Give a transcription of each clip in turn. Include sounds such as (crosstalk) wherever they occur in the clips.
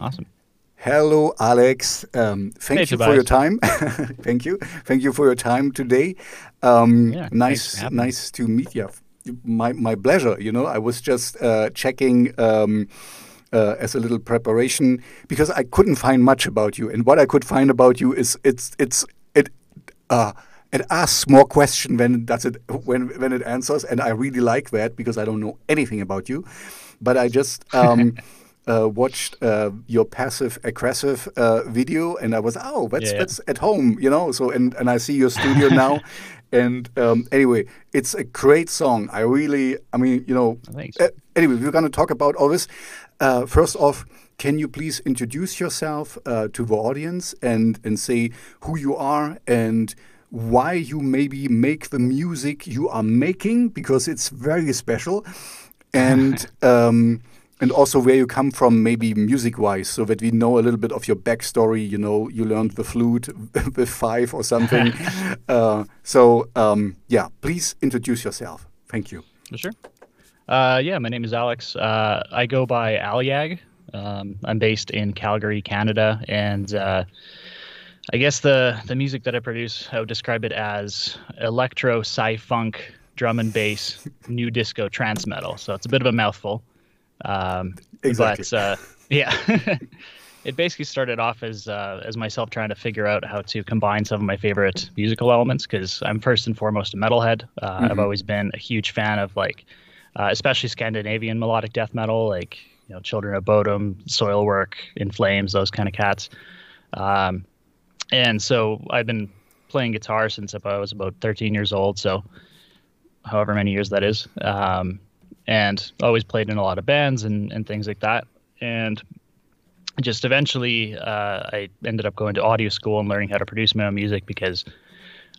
Awesome. Hello, Alex. Um, thank Hey, you Tobias. for your time. (laughs) thank you. Thank you for your time today. Um, Yeah, nice, for having me. nice to meet you. My my pleasure. You know, I was just uh, checking um, uh, as a little preparation because I couldn't find much about you, and what I could find about you is it's it's it. Uh, it asks more question than does it when when it answers, and I really like that because I don't know anything about you, but I just um, (laughs) uh, watched uh, your passive aggressive uh, video, and I was oh that's Yeah, yeah. that's at home, you know. So and and I see your studio (laughs) now, and um, anyway, it's a great song. I really, I mean, you know. Thanks. Uh, anyway, we're going to talk about all this. Uh, first off, can you please introduce yourself uh, to the audience and and say who you are and why you maybe make the music you are making because it's very special, (laughs) and um, and also where you come from, maybe music wise, so that we know a little bit of your backstory. You know, you learned the flute (laughs) with five or something. (laughs) uh, so um, yeah, please introduce yourself. Thank you. For sure. Uh, yeah, my name is Alex. Uh, I go by Aliag. Um, I'm based in Calgary, Canada, and uh, I guess the the music that I produce, I would describe it as electro, sci-funk, drum and bass, new disco, trance metal. So it's a bit of a mouthful. Um, Exactly. But uh, (laughs) yeah, (laughs) it basically started off as uh, as myself trying to figure out how to combine some of my favorite musical elements because I'm first and foremost a metalhead. Uh, I've always been a huge fan of like, uh, especially Scandinavian melodic death metal, like you know Children of Bodom, Soilwork, In Flames, those kind of cats. Um, and so I've been playing guitar since I was about 13 years old. So however many years that is. Um, and always played in a lot of bands and, and things like that. And just eventually, uh, I ended up going to audio school and learning how to produce my own music because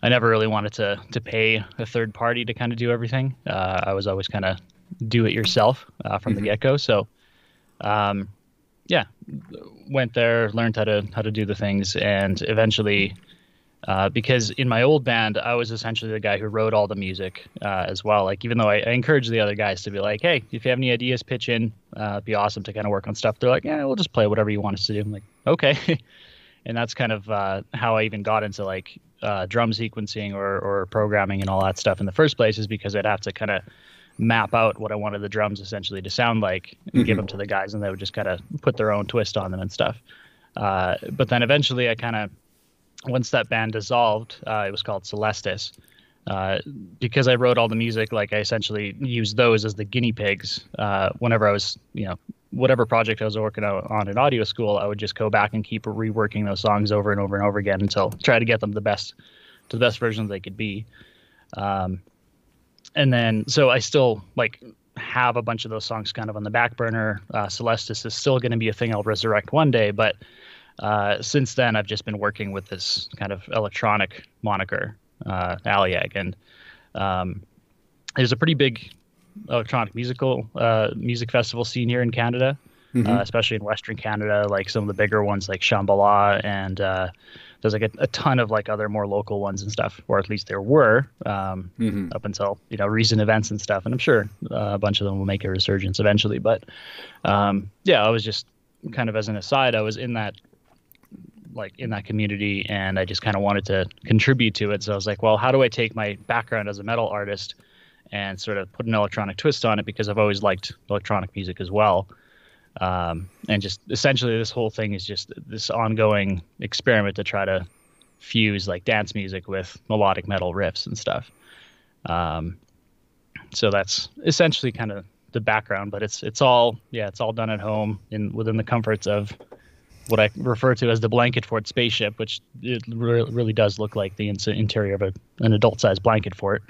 I never really wanted to to pay a third party to kind of do everything. Uh, I was always kind of do it yourself uh, from the get go. So, um, yeah, went there, learned how to how to do the things, and eventually uh, because in my old band, I was essentially the guy who wrote all the music uh, as well. Like, even though I, I encourage the other guys to be like, "Hey, if you have any ideas, pitch in. Uh, it'd be awesome to kind of work on stuff." They're like, "Yeah, we'll just play whatever you want us to do." I'm like, "Okay," (laughs) and that's kind of uh, how I even got into like uh, drum sequencing or or programming and all that stuff in the first place, is because I'd have to kind of map out what I wanted the drums essentially to sound like and give them to the guys, and they would just kind of put their own twist on them and stuff. Uh, but then eventually, I kind of once that band dissolved, uh, it was called Celestis. Uh, because I wrote all the music, like I essentially used those as the guinea pigs. Uh, whenever I was, you know, whatever project I was working on, in audio school, I would just go back and keep reworking those songs over and over and over again until try to get them the best, to the best versions they could be. Um, and then, so I still like have a bunch of those songs kind of on the back burner. Uh, Celestis is still going to be a thing I'll resurrect one day, but uh, since then, I've just been working with this kind of electronic moniker, uh, Aliag, and um, there's a pretty big electronic musical uh, music festival scene here in Canada, uh, especially in Western Canada. Like some of the bigger ones, like Shambhala, and uh, there's like a, a ton of like other more local ones and stuff, or at least there were um, up until you know recent events and stuff. And I'm sure uh, a bunch of them will make a resurgence eventually. But um, yeah, I was just kind of as an aside, I was in that like in that community and I just kind of wanted to contribute to it. So I was like, well, how do I take my background as a metal artist and sort of put an electronic twist on it because I've always liked electronic music as well. Um, and just essentially this whole thing is just this ongoing experiment to try to fuse like dance music with melodic metal riffs and stuff. Um, so that's essentially kind of the background, but it's it's all yeah, it's all done at home in within the comforts of what I refer to as the blanket fort spaceship, which it re- really does look like the ins- interior of a, an adult-sized blanket fort.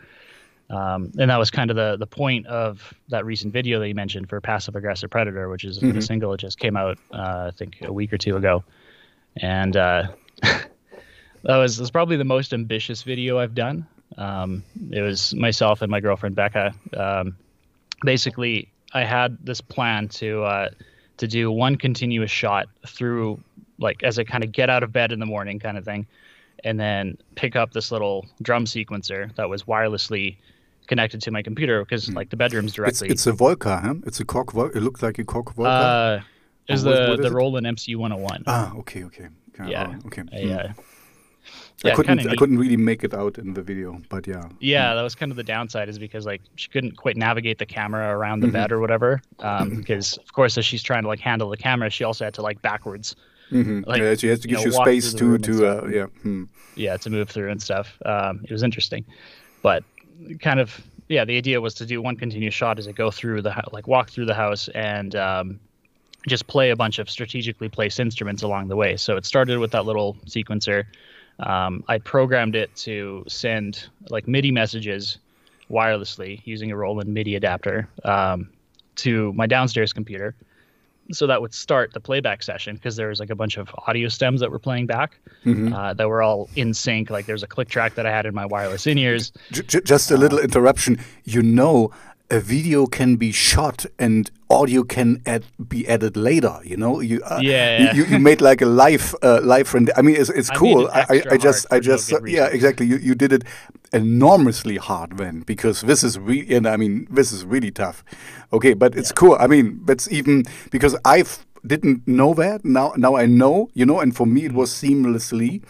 Um, and that was kind of the the point of that recent video that you mentioned for Passive Aggressive Predator, which is the single that just came out, uh, I think, a week or two ago. And uh, (laughs) that was, was probably the most ambitious video I've done. Um, it was myself and my girlfriend Becca. Um, basically, I had this plan to uh, to do one continuous shot through, like, as I kind of get out of bed in the morning, kind of thing, and then pick up this little drum sequencer that was wirelessly connected to my computer because, like, the bedroom's directly. it's a Volca, huh? It's a Korg Volca. It looked like a Korg Volca. uh, It was Or what- the what is the it? Roland MCU 101. Ah, okay, okay. yeah. oh, okay. I, Hmm. uh, I yeah, couldn't. I couldn't really make it out in the video, but yeah. Yeah, that was kind of the downside, is because like she couldn't quite navigate the camera around Mm-hmm. the bed or whatever. Um, because of course, as she's trying to like handle the camera, she also had to like backwards, hmm like, yeah, she has to you give know, you walk space to to uh, yeah. Hmm. yeah, to move through and stuff. Um, it was interesting, but kind of yeah, the idea was to do one continuous shot as I go through the like walk through the house and um, just play a bunch of strategically placed instruments along the way. So it started with that little sequencer. Um, I programmed it to send like MIDI messages wirelessly using a Roland MIDI adapter um, to my downstairs computer. So that would start the playback session because there was like a bunch of audio stems that were playing back Mm-hmm. uh, that were all in sync. Like there's a click track that I had in my wireless in ears. J- just a little interruption. You know, a video can be shot and audio can add, be added later. You know, you uh, Yeah, you- yeah. You, made like a live uh, live friend. I mean, it's, it's cool. I, I, I just I no just good yeah exactly. You you did it enormously hard then because this is really and I mean this is really tough. Okay, but it's cool. I mean, that's even because I didn't know that. Now now I know. You know, and for me it was seamlessly.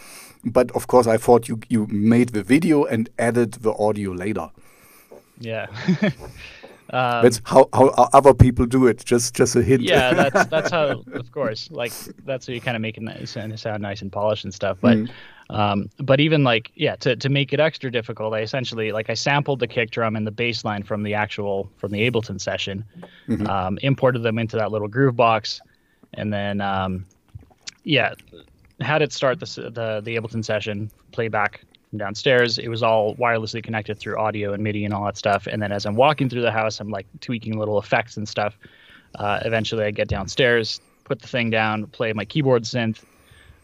But of course, I thought you you made the video and added the audio later. Yeah. (laughs) um, That's how, how o- other people do it. Just just a hint. yeah, (laughs) that's that's how, of course, like that's how you kind of make it nice and sound nice and polished and stuff. But, um, but even like, yeah, to to make it extra difficult, I essentially like I sampled the kick drum and the bass line from the actual from the Ableton session, um, imported them into that little groove box, and then um, yeah, had it start the the the Ableton session playback from downstairs. It was all wirelessly connected through audio and MIDI and all that stuff. And then as I'm walking through the house, I'm like tweaking little effects and stuff. Uh, eventually, I get downstairs, put the thing down, play my keyboard synth,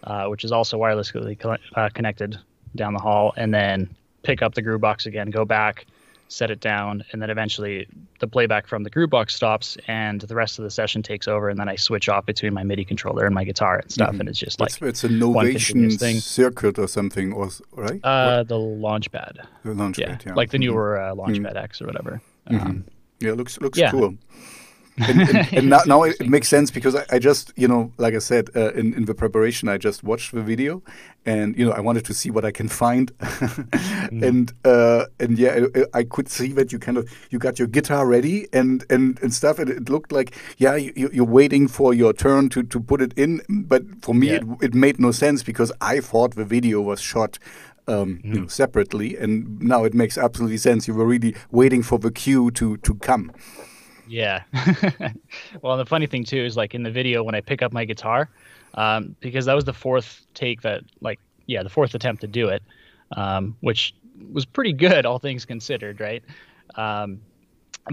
uh, which is also wirelessly co- uh, connected down the hall, and then pick up the groove box again, go back, set it down, and then eventually the playback from the groove box stops, and the rest of the session takes over, and then I switch off between my MIDI controller and my guitar and stuff, and it's just like It's, it's a Novation thing. circuit or something, or right? uh, the Launchpad. the launch Yeah, pad, yeah. like the Mhm. newer uh, Launchpad X or whatever. Um, Yeah, looks looks Yeah. cool. And, and, and (laughs) now, now it, makes sense because I, I just, you know, like I said uh, in, in the preparation, I just watched the video, and you know, I wanted to see what I can find, (laughs) and uh, and yeah, I, I could see that you kind of you got your guitar ready and and, and stuff, and it looked like yeah, you, you're waiting for your turn to, to put it in, but for me, Yeah. it, it made no sense because I thought the video was shot. Um, you know, separately, and now it makes absolutely sense. You were really waiting for the cue to to come. Yeah. (laughs) well, the funny thing too is like in the video when I pick up my guitar, um, because that was the fourth take that like yeah the fourth attempt to do it, um, which was pretty good all things considered, right? Um,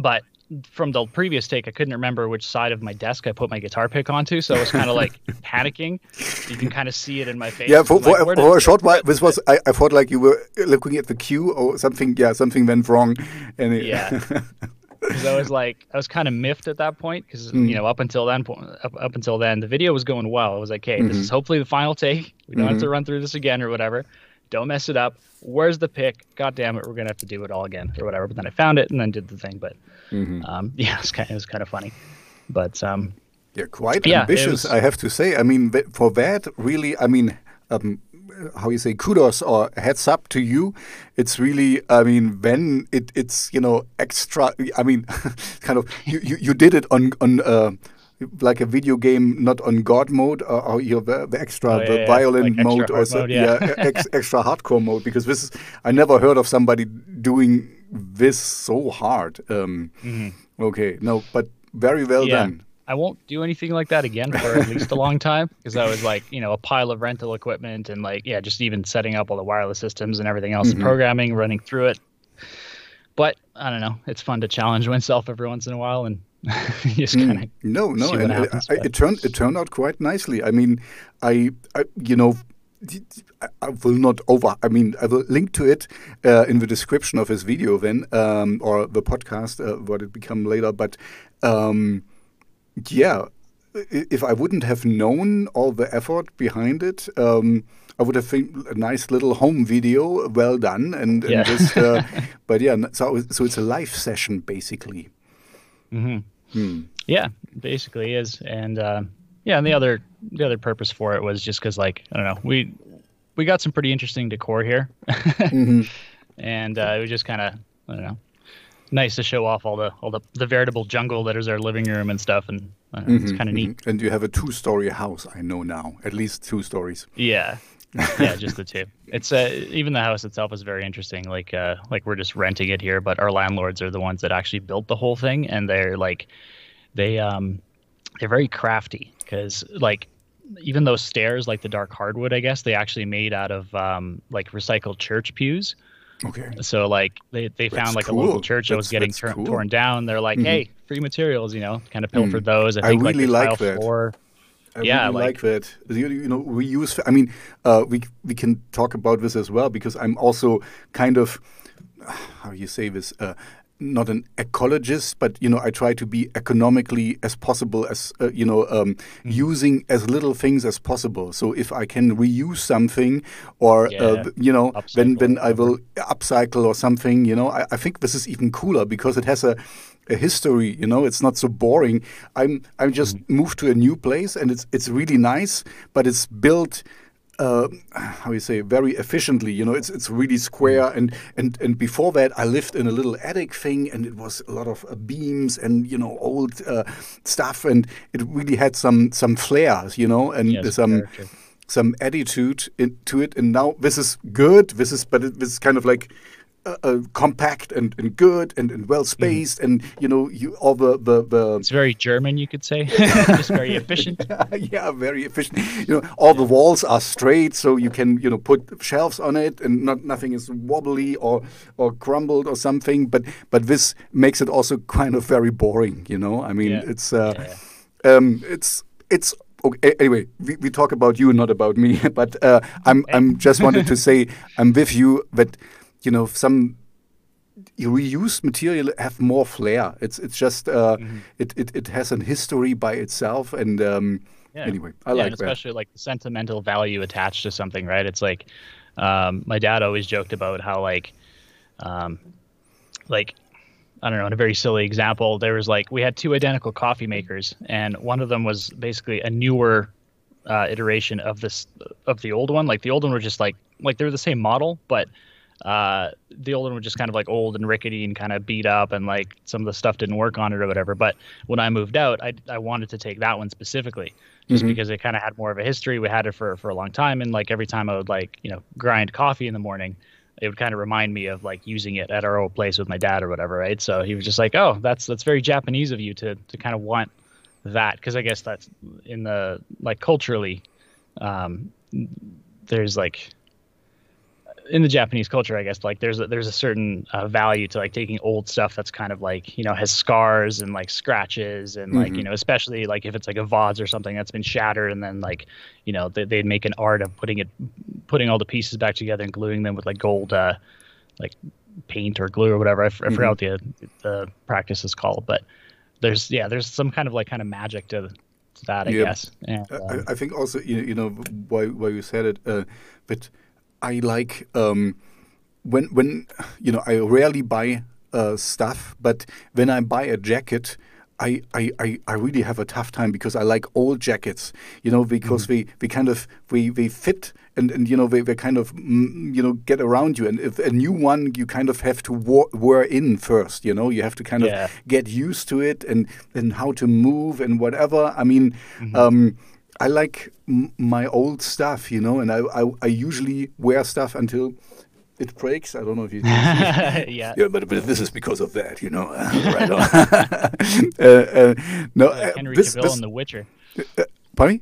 but from the previous take, I couldn't remember which side of my desk I put my guitar pick onto, so I was kind of like (laughs) panicking. You can kind of see it in my face. Yeah, for, I'm like, for, "Where for did- a short while, this was I, I thought like you were looking at the cue or something. Yeah, something went wrong, and it, Yeah. (laughs) because I was like, I was kind of miffed at that point because Mm. you know up until then, po- up, up until then, the video was going well. I was like, okay, this Mm-hmm. is hopefully the final take. We don't have to run through this again or whatever. Don't mess it up. Where's the pick? God damn it, we're gonna have to do it all again or whatever. But then I found it and then did the thing. But Mm-hmm. um, (laughs) yeah, it was kind of, it was kind of funny. But um, yeah, quite Yeah, ambitious, was- I have to say. I mean, for that, really, I mean, um, how you say, kudos or heads up to you. It's really, I mean, when it, it's you know extra. I mean, (laughs) kind of you, you, you did it on on. Uh, like a video game, not on God mode, or, or you know, the, the extra, Oh, yeah, the yeah, violent like mode, or so, mode, yeah. ex, (laughs) extra hardcore mode. Because this, is, I never heard of somebody doing this so hard. Um, Okay, no, but very well yeah, done. I won't do anything like that again for at least a long time because I was like, you know, a pile of rental equipment and like, yeah, just even setting up all the wireless systems and everything else, Mm-hmm. and programming, running through it. But I don't know. It's fun to challenge oneself every once in a while and (laughs) just kind of No, no, and it, happens, I- but- it turned it turned out quite nicely. I mean, I, I you know. I will not over. I mean, I will link to it uh, in the description of his video then, um, or the podcast, uh, what it become later. But um, yeah, if I wouldn't have known all the effort behind it, um, I would have think a nice little home video, well done, and, and Yeah. just. Uh, (laughs) but yeah, so so it's a live session basically. yeah, basically is. And uh, yeah, and the other the other purpose for it was just because like I don't know we we got some pretty interesting decor here, (laughs) mm-hmm. and uh, it was just kind of I don't know nice to show off all the all the, the veritable jungle that is our living room and stuff, and know, mm-hmm, it's kind of neat. Mm-hmm. And you have a two story house, I know now, at least two stories. Yeah, (laughs) yeah, just the two. It's uh, even the house itself is very interesting. Like uh, like we're just renting it here, but our landlords are the ones that actually built the whole thing, and they're like they um they're very crafty because like even those stairs like the dark hardwood i guess they actually made out of um like recycled church pews Okay. So like they, they found like cool. a local church that was getting tur- cool. torn down. They're like, mm-hmm. hey, free materials, you know, kind of pilfered mm. those. I, think, I really like, like that. Floor, I yeah, really like, like, that. You, you know, we use. I mean, uh, we we can talk about this as well because I'm also kind of how you say this uh, not an ecologist, but you know, I try to be economically as possible as uh, you know, um, mm. using as little things as possible. So if I can reuse something, or uh, yeah. uh, you know, upcycle. then then I will upcycle or something. You know, I, I think this is even cooler because it has a a history you know it's not so boring i'm i'm just mm. moved to a new place and it's it's really nice but it's built uh, how you say very efficiently. You know it's it's really square. And and and before that i lived in a little attic thing and it was a lot of uh, beams and you know old uh, stuff. And it really had some some flares you know and yes, some character. some attitude to it. And now this is good this is but it, this is kind of like uh, uh, compact and, and good and, and well spaced mm. and you know you all the, the, the it's very German you could say (laughs) (laughs) just very efficient (laughs) yeah very efficient you know all the walls are straight so you can you know put shelves on it and not nothing is wobbly or or crumbled or something but but this makes it also kind of very boring you know I mean yeah. it's uh, yeah. um, it's it's okay, anyway, we, we talk about you, not about me. But uh, I'm I'm just wanted to say I'm with you that you know some reused material have more flair. It's it's just uh, mm -hmm. it, it it has a history by itself, and um, yeah. anyway, I yeah, like especially like the sentimental value attached to something, right? It's like um, my dad always joked about how like um, like I don't know, in a very silly example, there was like we had two identical coffee makers, and one of them was basically a newer uh, iteration of this of the old one. Like the old one were just like like they're the same model, but uh, the old one was just kind of like old and rickety and kind of beat up and like some of the stuff didn't work on it or whatever. But when I moved out, I, I wanted to take that one specifically just mm-hmm. because it kind of had more of a history. We had it for, for a long time. And like every time I would like, you know, grind coffee in the morning, it would kind of remind me of like using it at our old place with my dad or whatever. Right. So he was just like, oh, that's, that's very Japanese of you to, to kind of want that. Cause I guess that's in the like culturally, um, there's like, in the Japanese culture, I guess, like there's a, there's a certain uh, value to like taking old stuff that's kind of like you know has scars and like scratches and like mm-hmm. you know especially like if it's like a vase or something that's been shattered and then like you know they, would make an art of putting it putting all the pieces back together and gluing them with like gold uh, like paint or glue or whatever. I, f- mm-hmm. I forgot what the the practice is called, but there's yeah there's some kind of like kind of magic to, that I yeah. guess. And, um, I, I, think also you, you know why why you said it, uh, but I like um, when when you know I rarely buy uh, stuff, but when I buy a jacket. I, I, I really have a tough time because I like old jackets, you know, because mm. we, we kind of we, we fit and, and you know they, they kind of mm, you know get around you and if a new one you kind of have to wear in first you know you have to kind yeah. of get used to it and and how to move and whatever I mean mm -hmm. um, I like my old stuff, you know, and I, I, I usually wear stuff until it breaks. I don't know if you. (laughs) yeah. Yeah, but, but this is because of that, you know. (laughs) (laughs) right on. uh, uh, no, like uh, Henry this, Cavill this, in The Witcher. Uh, pardon?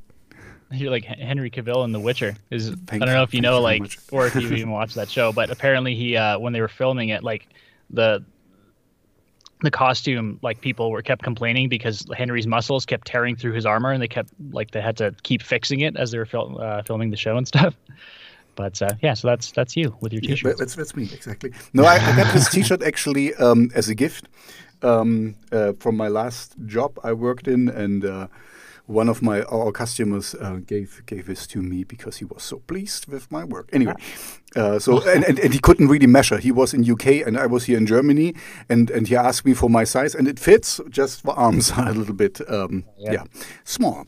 You're like Henry Cavill in The Witcher. Is I don't know if you know, like, or if you even watched that show, but apparently he, uh, when they were filming it, like the the costume like people were kept complaining because Henry's muscles kept tearing through his armor and they kept like they had to keep fixing it as they were fil- uh, filming the show and (laughs) stuff. But uh, yeah, so that's that's you with your t-shirt. Yeah, that's that's me exactly. No, I, I got this (laughs) t-shirt actually um, as a gift um, uh, from my last job I worked in, and uh, one of my our customers uh, gave gave this to me because he was so pleased with my work. Anyway, uh, so and, and, and he couldn't really measure. He was in UK and I was here in Germany, and and he asked me for my size, and it fits. Just the arms (laughs) are a little bit um, yeah. yeah. small.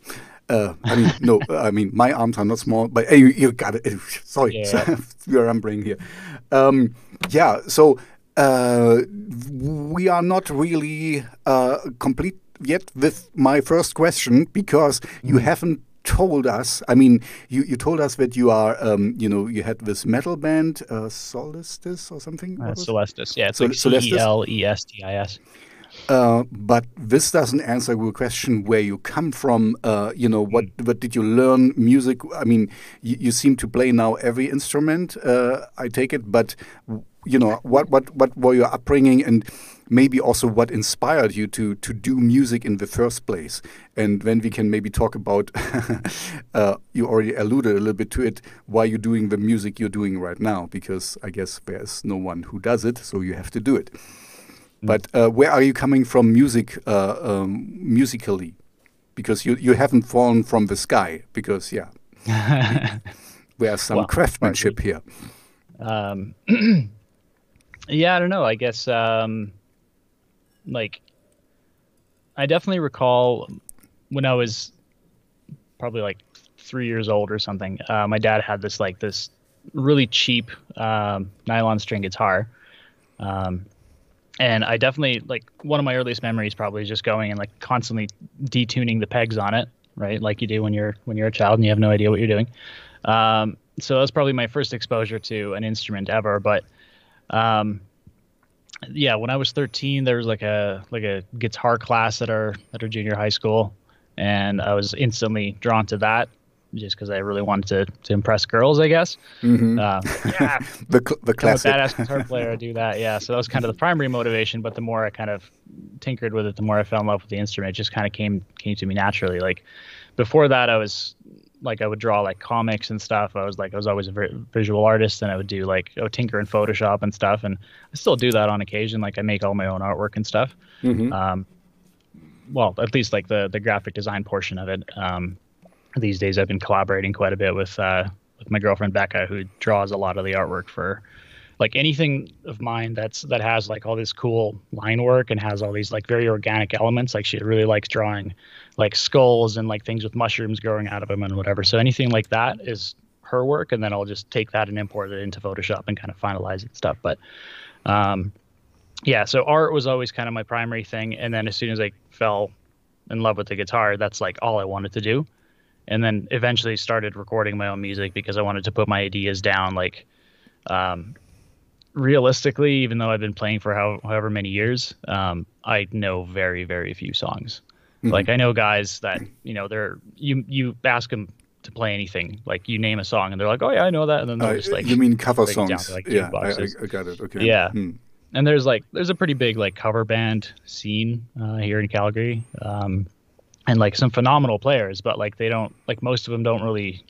Uh, I mean, no, (laughs) I mean my arms are not small, but you, you got it. (laughs) Sorry, Yeah. we're rambling here. Um, yeah, so uh, we are not really uh, complete yet with my first question because you haven't told us. I mean, you, you told us that you are, um, you know, you had this metal band, uh, Solstice or something. Uh. Yeah, it's like Celestis? E L E S T I S. Uh, but this doesn't answer your question where you come from. Uh, you know, what what did you learn music? I mean, you, you seem to play now every instrument. Uh, I take it, but you know, what what what were your upbringing and maybe also what inspired you to to do music in the first place? And then we can maybe talk about. (laughs) uh, you already alluded a little bit to it. Why you're doing the music you're doing right now? Because I guess there's no one who does it, so you have to do it. But uh, where are you coming from music uh, um, musically? Because you you haven't fallen from the sky. Because yeah, (laughs) there's some Well, craftsmanship here. Um, (clears throat) yeah, I don't know. I guess um, like I definitely recall when I was probably like three years old or something. Uh, my dad had this like this really cheap um, nylon string guitar. Um, and I definitely like one of my earliest memories probably is just going and like constantly detuning the pegs on it, right? Like you do when you're when you're a child and you have no idea what you're doing. Um, so that was probably my first exposure to an instrument ever. But um, yeah, when I was 13, there was like a like a guitar class at our at our junior high school, and I was instantly drawn to that just because I really wanted to to impress girls, I guess. Mm-hmm. Uh, yeah, (laughs) The cl- the become a classic. badass guitar player, do that. Yeah, so that was kind of the primary motivation. But the more I kind of tinkered with it, the more I fell in love with the instrument. It just kind of came came to me naturally. Like before that, I was like I would draw like comics and stuff. I was like I was always a vi- visual artist, and I would do like oh tinker in Photoshop and stuff. And I still do that on occasion. Like I make all my own artwork and stuff. Mhm. Um, well, at least like the the graphic design portion of it. Um, these days, I've been collaborating quite a bit with uh, with my girlfriend Becca, who draws a lot of the artwork for like anything of mine that's that has like all this cool line work and has all these like very organic elements. Like she really likes drawing like skulls and like things with mushrooms growing out of them and whatever. So anything like that is her work, and then I'll just take that and import it into Photoshop and kind of finalize it stuff. But um, yeah, so art was always kind of my primary thing, and then as soon as I fell in love with the guitar, that's like all I wanted to do. And then eventually started recording my own music because I wanted to put my ideas down. Like, um, realistically, even though I've been playing for how, however many years, um, I know very, very few songs. Mhm. Like I know guys that you know they're you you ask them to play anything, like you name a song, and they're like, oh yeah, I know that, and then they're Uh, just like you mean cover songs? to, like, yeah, I. I, I got it. Okay. Yeah. Hmm. and there's like there's a pretty big like cover band scene uh, here in Calgary, um, and like some phenomenal players, but like they don't like most of them don't really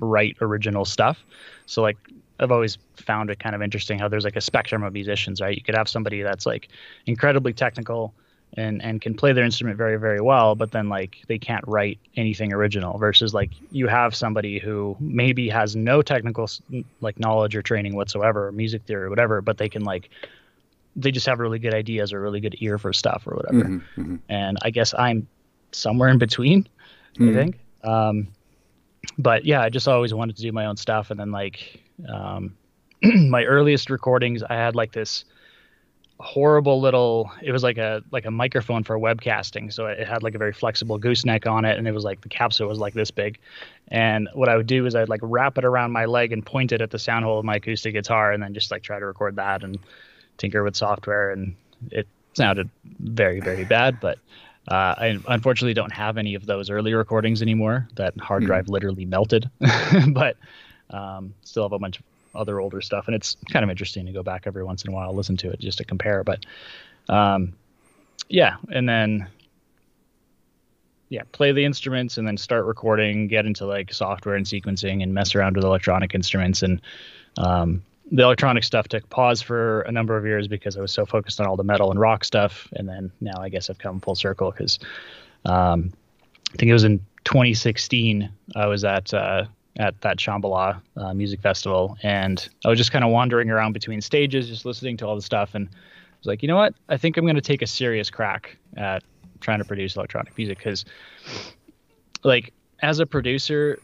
write original stuff. So like I've always found it kind of interesting how there's like a spectrum of musicians, right? You could have somebody that's like incredibly technical and and can play their instrument very very well, but then like they can't write anything original. Versus like you have somebody who maybe has no technical like knowledge or training whatsoever, or music theory or whatever, but they can like they just have really good ideas or really good ear for stuff or whatever. Mhm, mhm. And I guess I'm somewhere in between. I Mhm. think. Um, but yeah, I just always wanted to do my own stuff, and then like um, (clears throat) my earliest recordings, I had like this horrible little. It was like a like a microphone for webcasting, so it had like a very flexible gooseneck on it, and it was like the capsule was like this big. And what I would do is I'd like wrap it around my leg and point it at the sound hole of my acoustic guitar, and then just like try to record that and tinker with software, and it sounded very very bad, but. Uh, I unfortunately don't have any of those early recordings anymore. That hard Mhm. drive literally melted, (laughs) but um, still have a bunch of other older stuff, and it's kind of interesting to go back every once in a while, listen to it just to compare. But um, yeah, and then yeah, play the instruments and then start recording, get into like software and sequencing, and mess around with electronic instruments. And um, the electronic stuff took pause for a number of years because I was so focused on all the metal and rock stuff. And then now I guess I've come full circle because um, I think it was in 2016 I was at uh, at that Shambhala uh, music festival, and I was just kind of wandering around between stages, just listening to all the stuff, and I was like, you know what? I think I'm going to take a serious crack at trying to produce electronic music. Because, like, as a producer,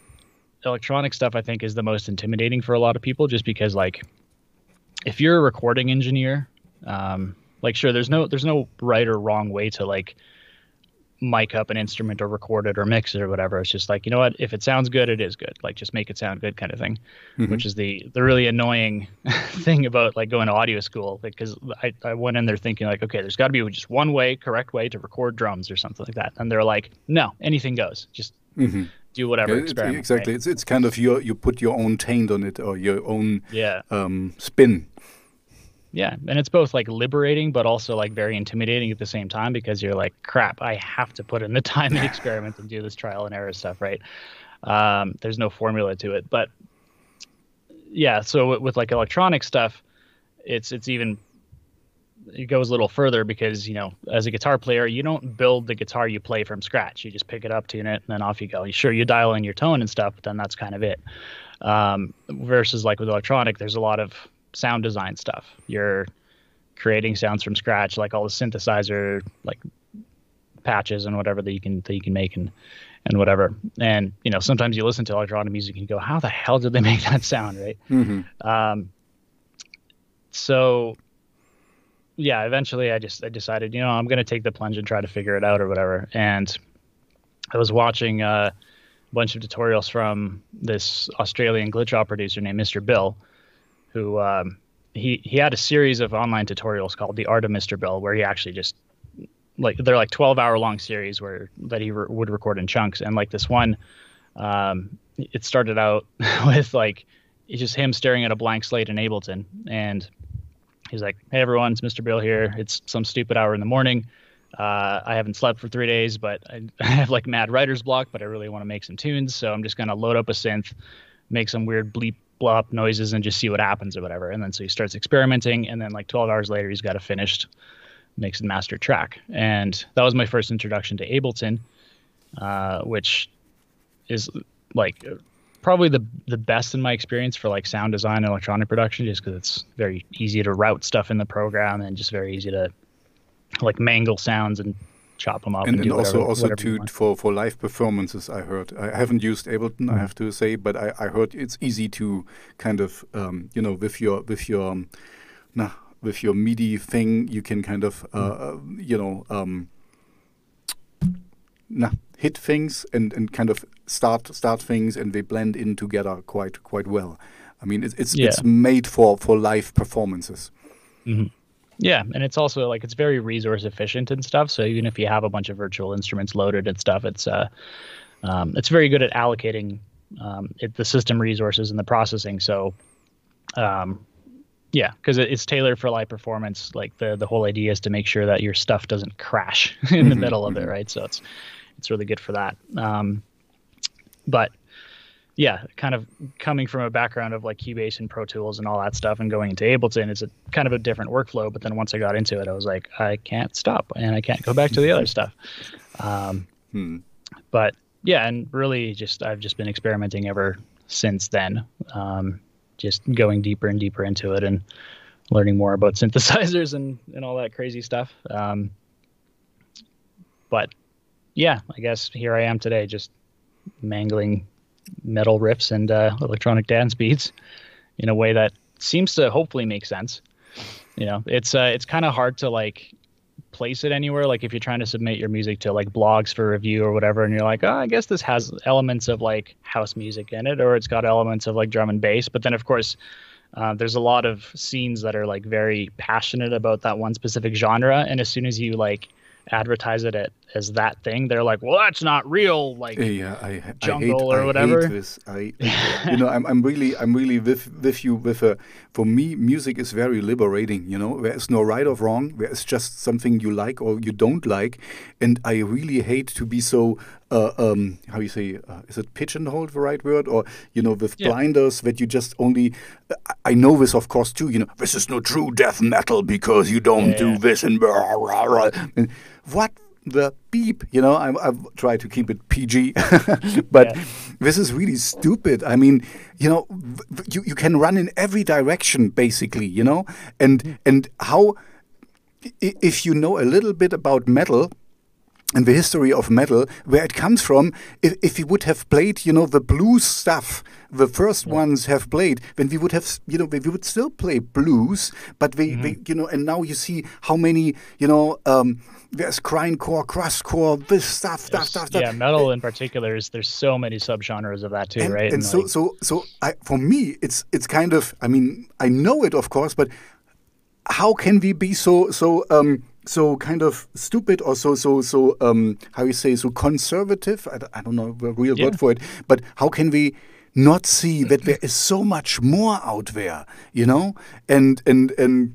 electronic stuff I think is the most intimidating for a lot of people, just because like if you're a recording engineer, um, like sure, there's no there's no right or wrong way to like mic up an instrument or record it or mix it or whatever. It's just like, you know what, if it sounds good, it is good. Like just make it sound good kind of thing. Mm-hmm. Which is the the really annoying (laughs) thing about like going to audio school because I, I went in there thinking like, okay, there's gotta be just one way, correct way to record drums or something like that. And they're like, no, anything goes. Just mm-hmm. do whatever yeah, experiment. Exactly. Right? It's it's kind of your you put your own taint on it or your own yeah. um, spin yeah and it's both like liberating but also like very intimidating at the same time because you're like crap i have to put in the (laughs) time and experiment and do this trial and error stuff right? Um, there's no formula to it but yeah so with, like electronic stuff it's it's even it goes a little further because you know as a guitar player you don't build the guitar you play from scratch. You just pick it up tune it and then off you go. You sure you dial in your tone and stuff but then that's kind of it. Um, versus like with electronic there's a lot of sound design stuff. You're creating sounds from scratch, like all the synthesizer like patches and whatever that you can that you can make and and whatever. And you know, sometimes you listen to electronic music and you go, "How the hell did they (laughs) make that sound?" Right? Mm-hmm. Um, so yeah, eventually I just I decided, you know, I'm going to take the plunge and try to figure it out or whatever. And I was watching uh, a bunch of tutorials from this Australian glitch producer named Mr. Bill, who um, he he had a series of online tutorials called the Art of Mr. Bill, where he actually just like they're like 12 hour long series where that he re- would record in chunks, and like this one, um, it started out (laughs) with like it's just him staring at a blank slate in Ableton, and he's like, "Hey everyone, it's Mr. Bill here. It's some stupid hour in the morning." Uh, I haven't slept for three days, but I, (laughs) I, have like mad writer's block, but I really want to make some tunes. So I'm just going to load up a synth, make some weird bleep blow up noises and just see what happens or whatever. And then so he starts experimenting, and then like 12 hours later, he's got a finished mixed and mastered track. And that was my first introduction to Ableton, uh, which is like probably the the best in my experience for like sound design and electronic production, just because it's very easy to route stuff in the program and just very easy to like mangle sounds and chop them up. And, and, and also also to for for live performances. I heard I haven't used Ableton, mm -hmm. I have to say, but I, I heard it's easy to kind of um, you know with your with your um, nah, with your MIDI thing, you can kind of uh, mm. you know um, nah, hit things and, and kind of start start things, and they blend in together quite quite well. I mean, it's it's, yeah. it's made for for live performances. Mm -hmm. Yeah, and it's also like it's very resource efficient and stuff. So even if you have a bunch of virtual instruments loaded and stuff, it's uh, um, it's very good at allocating um, it, the system resources and the processing. So, um, yeah, because it, it's tailored for live performance. Like the the whole idea is to make sure that your stuff doesn't crash (laughs) in the mm-hmm, middle of it, mm-hmm. right? So it's it's really good for that. Um, but yeah, kind of coming from a background of like Cubase and Pro Tools and all that stuff and going into Ableton, it's a kind of a different workflow. But then once I got into it, I was like, I can't stop and I can't go back to the other stuff. Um, hmm. But yeah, and really just I've just been experimenting ever since then. Um, just going deeper and deeper into it and learning more about (laughs) synthesizers and, and all that crazy stuff. Um, but yeah, I guess here I am today, just mangling metal riffs and uh, electronic dance beats in a way that seems to hopefully make sense. You know, it's uh, it's kind of hard to like place it anywhere. Like if you're trying to submit your music to like blogs for review or whatever, and you're like, oh, I guess this has elements of like house music in it, or it's got elements of like drum and bass. But then of course, uh, there's a lot of scenes that are like very passionate about that one specific genre, and as soon as you like advertise it at, as that thing, they're like, "Well, that's not real." Like, yeah, I, jungle I hate, or whatever. I hate this. I, (laughs) you know, I'm, I'm really, I'm really with with you. With a, for me, music is very liberating. You know, there is no right or wrong. There is just something you like or you don't like, and I really hate to be so. Uh, um, how you say? Uh, is it pigeonholed the right word? Or you know, with yeah. blinders that you just only. I know this, of course, too. You know, this is no true death metal because you don't yeah, do this and. Blah, blah, blah. and what the beep you know i i try to keep it pg (laughs) but yeah. this is really stupid i mean you know you, you can run in every direction basically you know and and how if you know a little bit about metal and the history of metal, where it comes from. If, if we would have played, you know, the blues stuff, the first yeah. ones have played, then we would have, you know, we would still play blues, but we, mm -hmm. we you know, and now you see how many, you know, um, there's grindcore, crustcore, this stuff, stuff, stuff, stuff. Yeah, metal in particular is there's so many subgenres of that too, and, right? And, and so, like, so, so, I, for me, it's it's kind of, I mean, I know it, of course, but how can we be so so um, so kind of stupid or so so so um, how you say so conservative? I, I don't know the real yeah. word for it, but how can we? not see that there is so much more out there you know and and and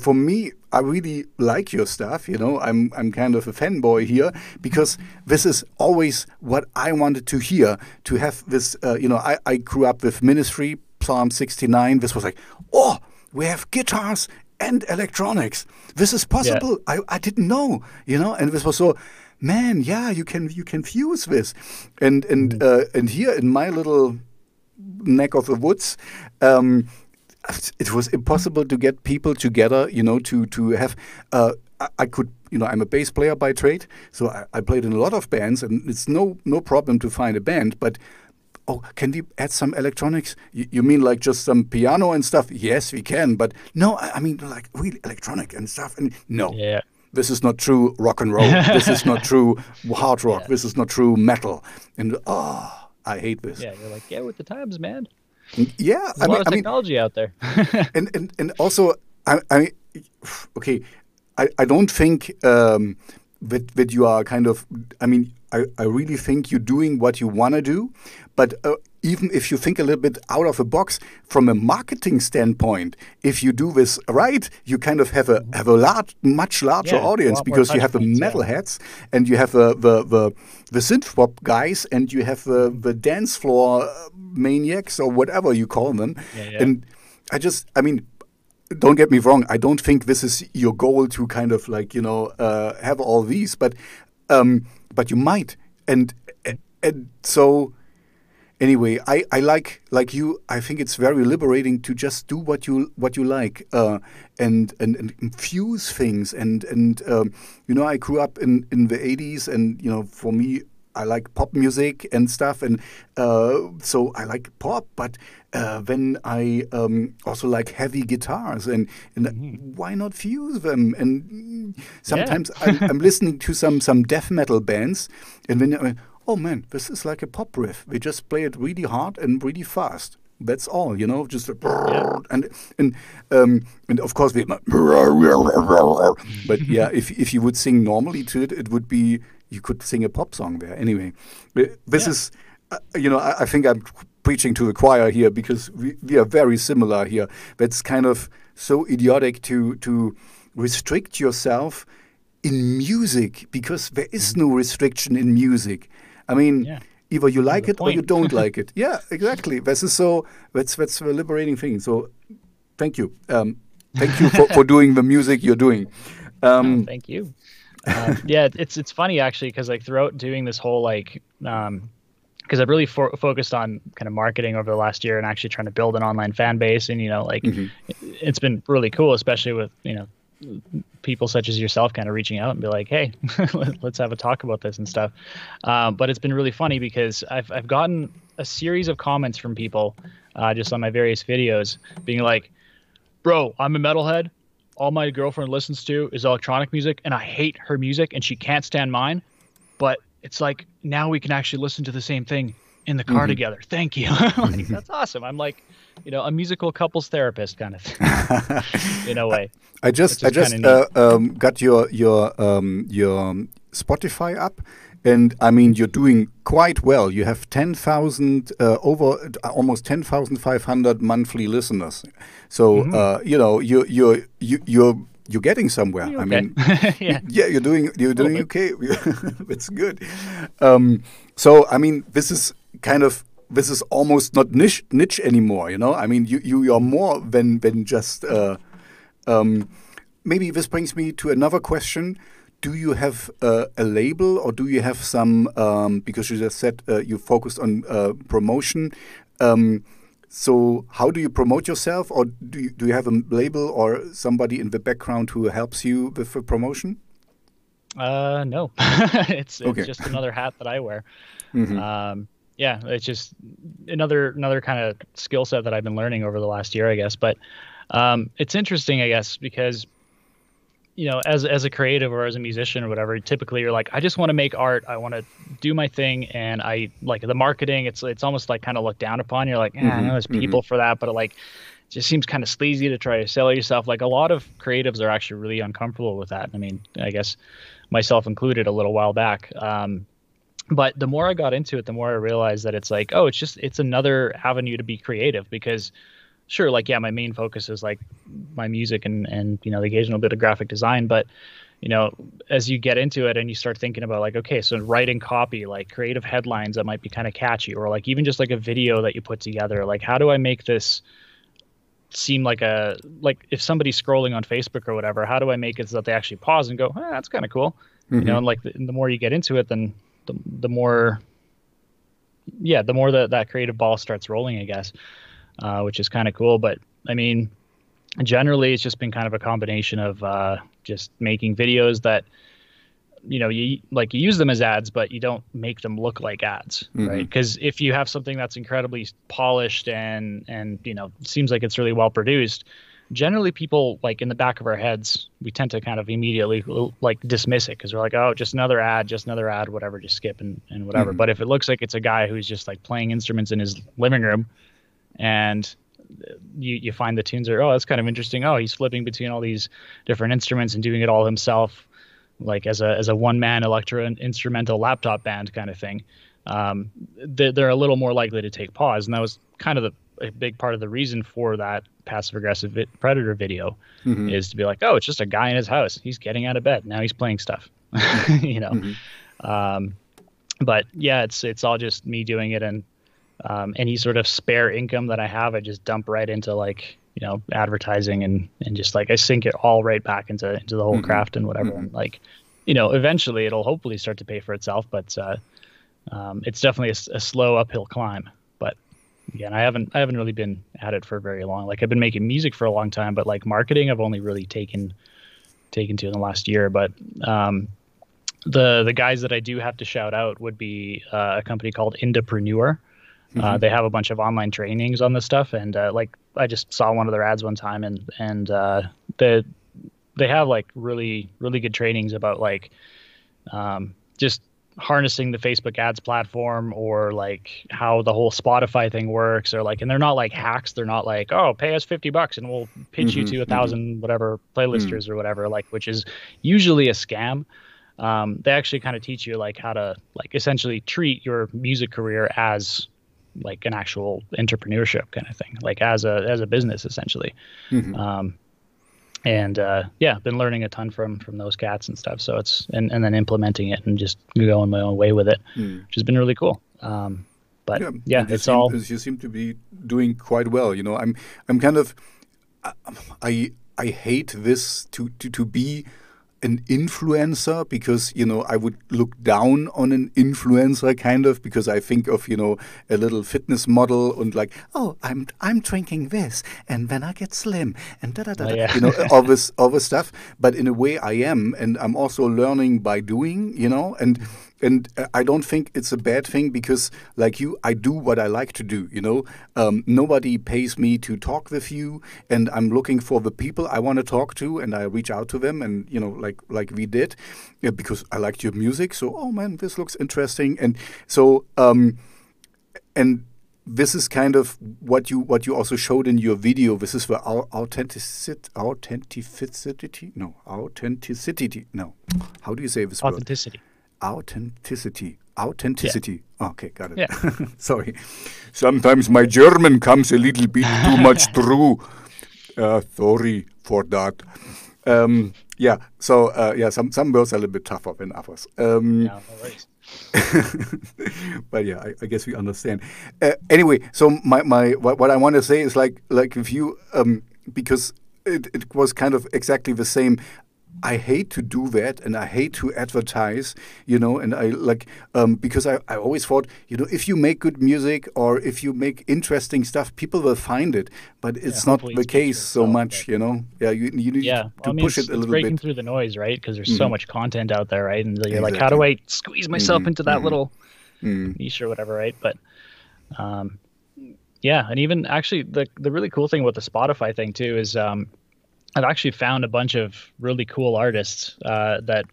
for me I really like your stuff. You know, I'm I'm kind of a fanboy here because this is always what I wanted to hear. To have this, uh, you know, I, I grew up with Ministry, Psalm 69. This was like, oh, we have guitars and electronics. This is possible. Yeah. I, I didn't know, you know, and this was so man, yeah, you can you can fuse this, and and mm. uh, and here in my little neck of the woods, um, it was impossible to get people together, you know, to to have. Uh, I could, you know, I'm a bass player by trade, so I, I, played in a lot of bands, and it's no no problem to find a band. But oh, can we add some electronics? You, you mean like just some piano and stuff? Yes, we can. But no, I, I mean like really electronic and stuff. And no, yeah. This is not true rock and roll. this is not (laughs) true hard rock. Yeah. This is not true metal. And oh, I hate this. Yeah, you're like, get with the times, man. Yeah, There's I a mean, lot of technology I mean, out there. (laughs) and, and and also, I, I (sighs) okay, I, I don't think um, that that you are kind of. I mean, I, I really think you're doing what you want to do, but uh, even if you think a little bit out of the box from a marketing standpoint, if you do this right, you kind of have a have a large, much larger yeah, audience because you have the metalheads yeah. and you have the the the, the synth pop guys and you have the the dance floor maniacs or whatever you call them. Yeah, and I just, I mean, don't get me wrong. I don't think this is your goal to kind of like you know uh, have all these, but um, but you might, and and so anyway, I, I like like you. I think it's very liberating to just do what you what you like uh, and, and and infuse things. And and um, you know, I grew up in in the '80s, and you know, for me, I like pop music and stuff, and uh, so I like pop. But uh, then I um, also like heavy guitars, and, and mm-hmm. why not fuse them? And sometimes yeah. (laughs) I'm, I'm, listening to some some death metal bands, and then. I, oh man, this is like a pop riff. We just play it really hard and really fast. That's all, you know, just a yeah. and and um, and of course we. But yeah, if if you would sing normally to it, it would be you could sing a pop song there. Anyway, this yeah. is, uh, you know, I, I, think I'm preaching to the choir here because we, we are very similar here. That's kind of so idiotic to to restrict yourself in music because there is no restriction in music. I mean, yeah. either you like it point. or you don't (laughs) like it. Yeah, exactly. This is so. That's that's a liberating thing. So, thank you. Um, thank you for, for (laughs) doing the music you're doing. Um, oh, thank you. Uh, (laughs) yeah, it's it's funny actually because like throughout doing this whole like um, because I've really fo- focused on kind of marketing over the last year and actually trying to build an online fan base and you know like mm-hmm. it's been really cool especially with you know people such as yourself kind of reaching out and be like, hey, (laughs) let's have a talk about this and stuff. Um, but it's been really funny because I've, I've gotten a series of comments from people uh, just on my various videos being like, bro, I'm a metalhead. All my girlfriend listens to is electronic music, and I hate her music, and she can't stand mine. But it's like now we can actually listen to the same thing in the car mm-hmm. together. Thank you. (laughs) like, that's awesome. I'm like, you know, a musical couples therapist kind of thing, (laughs) in a way. I just, I just uh, um, got your your um, your Spotify up, and I mean you're doing quite well. You have ten thousand uh, over uh, almost ten thousand five hundred monthly listeners. So mm-hmm. uh, you know you you you you're you're getting somewhere. Okay. I mean, (laughs) yeah. yeah, you're doing you're doing okay. (laughs) it's good. Um, so I mean, this is kind of this is almost not niche niche anymore. You know, I mean, you you are more than than just. Uh, um, maybe this brings me to another question. Do you have uh, a label, or do you have some? Um, because you just said uh, you focused on uh, promotion. Um, so, how do you promote yourself, or do you, do you have a label or somebody in the background who helps you with the promotion? Uh, no, (laughs) it's, it's Okay. just another hat that I wear. Mhm. Um, yeah, it's just another another kind of skill set that I've been learning over the last year, I guess. But um, it's interesting, I guess, because you know, as as a creative or as a musician or whatever, typically you're like, I just want to make art. I want to do my thing, and I like the marketing. It's it's almost like kind of looked down upon. You're like, eh, I Mhm, know there's people for that, but it, like, just seems kind of sleazy to try to sell yourself. Like a lot of creatives are actually really uncomfortable with that. I mean, I guess myself included a little while back. Um, but the more I got into it, the more I realized that it's like, oh, it's just it's another avenue to be creative because sure, like yeah, my main focus is like my music and and you know the occasional bit of graphic design, but you know as you get into it and you start thinking about like okay so writing copy like creative headlines that might be kind of catchy or like even just like a video that you put together like how do i make this seem like a like if somebody's scrolling on facebook or whatever how do i make it so that they actually pause and go eh, that's kind of cool you know and like the, the more you get into it then the, the more yeah the more that that creative ball starts rolling i guess uh, which is kind of cool but i mean generally it's just been kind of a combination of uh, just making videos that you know you like you use them as ads but you don't make them look like ads Mhm. right because if you have something that's incredibly polished and and you know seems like it's really well produced generally people like in the back of our heads we tend to kind of immediately like dismiss it because we're like oh just another ad just another ad whatever just skip and, and whatever Mhm. but if it looks like it's a guy who's just like playing instruments in his living room and you you find the tunes are oh that's kind of interesting. Oh he's flipping between all these different instruments and doing it all himself like as a as a one man electro instrumental laptop band kind of thing. Um, they, they're a little more likely to take pause and that was kind of the a big part of the reason for that passive aggressive vi- predator video Mhm. is to be like oh it's just a guy in his house. He's getting out of bed. Now he's playing stuff (laughs) you know? Mhm. um, but yeah, it's it's all just me doing it, and um, any sort of spare income that I have, I just dump right into like you know advertising and and just like I sink it all right back into into the whole Mhm. craft and whatever. Mhm. And like you know, eventually it'll hopefully start to pay for itself, but uh, um, it's definitely a slow uphill climb. But again, I haven't I haven't really been at it for very long. Like I've been making music for a long time, but like marketing, I've only really taken taken to in the last year. But um, the the guys that I do have to shout out would be uh, a company called Indepreneur. Uh, Mhm. they have a bunch of online trainings on this stuff, and uh, like I just saw one of their ads one time, and and uh, the they have like really really good trainings about like um, just harnessing the Facebook ads platform or like how the whole Spotify thing works or like and they're not like hacks they're not like oh pay us 50 bucks and we'll pitch you Mhm, to a mhm. 1000 whatever playlisters or whatever like which is usually a scam um, they actually kind of teach you like how to like essentially treat your music career as like an actual entrepreneurship kind of thing like as a as a business essentially Mhm. um, and uh, yeah, been learning a ton from from those cats and stuff. So it's and, and then implementing it and just going my own way with it, Mm. which has been really cool. Um, but yeah, you it's seem, all You seem to be doing quite well. You know, I'm I'm kind of I I hate this to to to be an influencer because you know I would look down on an influencer kind of because I think of you know a little fitness model and like oh I'm I'm drinking this and then I get slim and da da da, Oh, yeah. you know (laughs) all this all this stuff but in a way I am and I'm also learning by doing you know and and uh, I don't think it's a bad thing because, like you, I do what I like to do. You know, um, nobody pays me to talk with you, and I'm looking for the people I want to talk to, and I reach out to them, and you know, like like we did, yeah, because I liked your music. So, oh man, this looks interesting, and so um, and this is kind of what you what you also showed in your video. This is the authenticity, authenticity, no, authenticity, no. How do you say this word? Authenticity. authenticity authenticity okay got it Yeah. (laughs) sorry sometimes my german comes a little bit too much (laughs) through uh, sorry for that um, yeah so uh, yeah some some words are a little bit tougher than others um, Yeah, (laughs) but yeah, I, I guess we understand. Uh, anyway, so my, my what, what I want to say is like like if you um, because it, it was kind of exactly the same. I hate to do that and I hate to advertise, you know, and I like, um, because I, I always thought, you know, if you make good music or if you make interesting stuff, people will find it. But it's yeah, not the case so much, you know. Yeah, you, you need yeah. to, to well, I mean, push it a little breaking bit. through the noise, right? Because there's Mhm. so much content out there, right? And you're like, how do I squeeze myself Mhm, into that mhm. little Mm. niche or whatever, right? But um, yeah, and even actually, the the really cool thing with the Spotify thing too is um, I've actually found a bunch of really cool artists uh, that.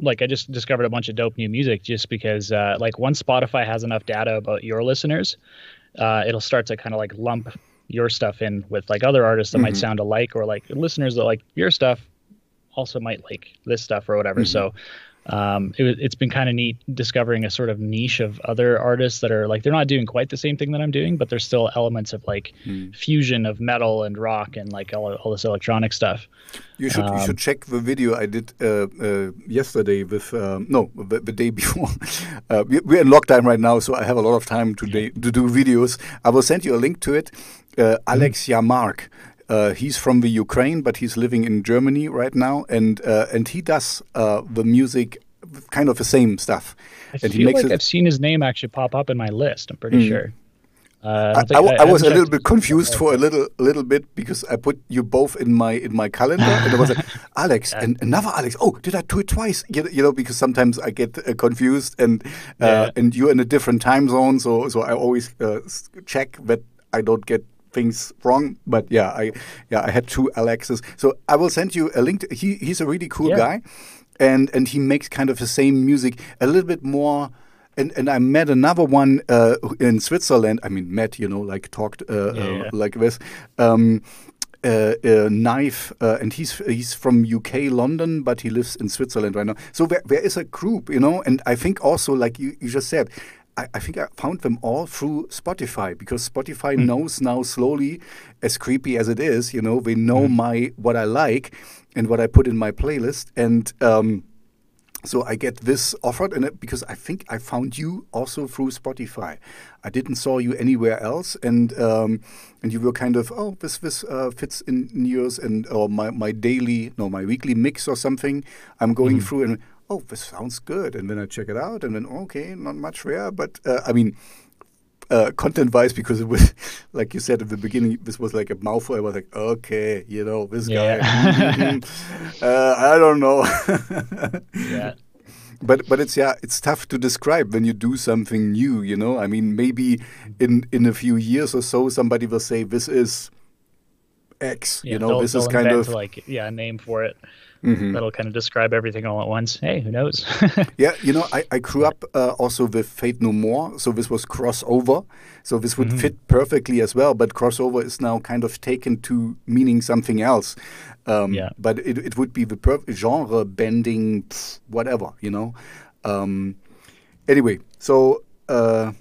Like I just discovered a bunch of dope new music just because uh, like once Spotify has enough data about your listeners, uh, it'll start to kind of like lump your stuff in with like other artists that might Mhm. sound alike or like listeners that like your stuff also might like this stuff or whatever. Mhm. So um, it, it's been kind of neat discovering a sort of niche of other artists that are like they're not doing quite the same thing that I'm doing, but there's still elements of like Mm. fusion of metal and rock and like all, all this electronic stuff. You should you Um, should check the video I did uh, uh, yesterday with um, no the, the day (laughs) before. uh, we, we're in lockdown right now, so I have a lot of time today to do videos. I will send you a link to it. Uh, Alex Yamark. Uh, he's from the Ukraine, but he's living in Germany right now, and uh, and he does uh, the music, kind of the same stuff. I And he feel makes like it- I've seen his name actually pop up in my list. I'm pretty Mm. sure. Uh, I, I I was a little bit confused for a little little bit because I put you both in my in my calendar and I was like (laughs) Alex and another Alex. Oh, did I do it twice? You know, you know because sometimes I get uh, confused and uh, Yeah. and you're in a different time zone, so so I always uh, check that I don't get things wrong. But yeah, I yeah I had two Alexes, so I will send you a link. To, he he's a really cool Yeah. guy, and and he makes kind of the same music, a little bit more. And and I met another one uh, in Switzerland. I mean, met, you know, like talked uh, Yeah, uh, like this. Um, uh, uh, knife, uh, and he's he's from UK, London, but he lives in Switzerland right now. So there, there is a group, you know, and I think also, like you, you just said, I, I think I found them all through Spotify because Spotify knows now slowly, as creepy as it is, you know, they know my what I like and what I put in my playlist, and um, so I get this offered, and it, because I think I found you also through Spotify. I didn't saw you anywhere else, and um, and you were kind of oh this this uh, fits in, in yours and or my my daily no my weekly mix or something. I'm going through and oh this sounds good, and then I check it out, and then okay not much there, but uh, I mean uh, content wise because it was (laughs) like you said at the beginning this was like a mouthful. I was like okay you know this Yeah. guy (laughs) uh, i don't know. Yeah. (laughs) but but it's yeah it's tough to describe when you do something new you know? I mean maybe in in a few years or so somebody will say this is x Yeah, you know this is kind of like yeah, a name for it Mhm. that'll kind of describe everything all at once. Hey, who knows? (laughs) Yeah, you know, I, I grew up uh, also with Faith No More, so this was crossover. So this would Mhm. fit perfectly as well, but crossover is now kind of taken to meaning something else. Um, Yeah. But it, it would be the perfect genre bending, pff, whatever, you know. Um, anyway, so uh,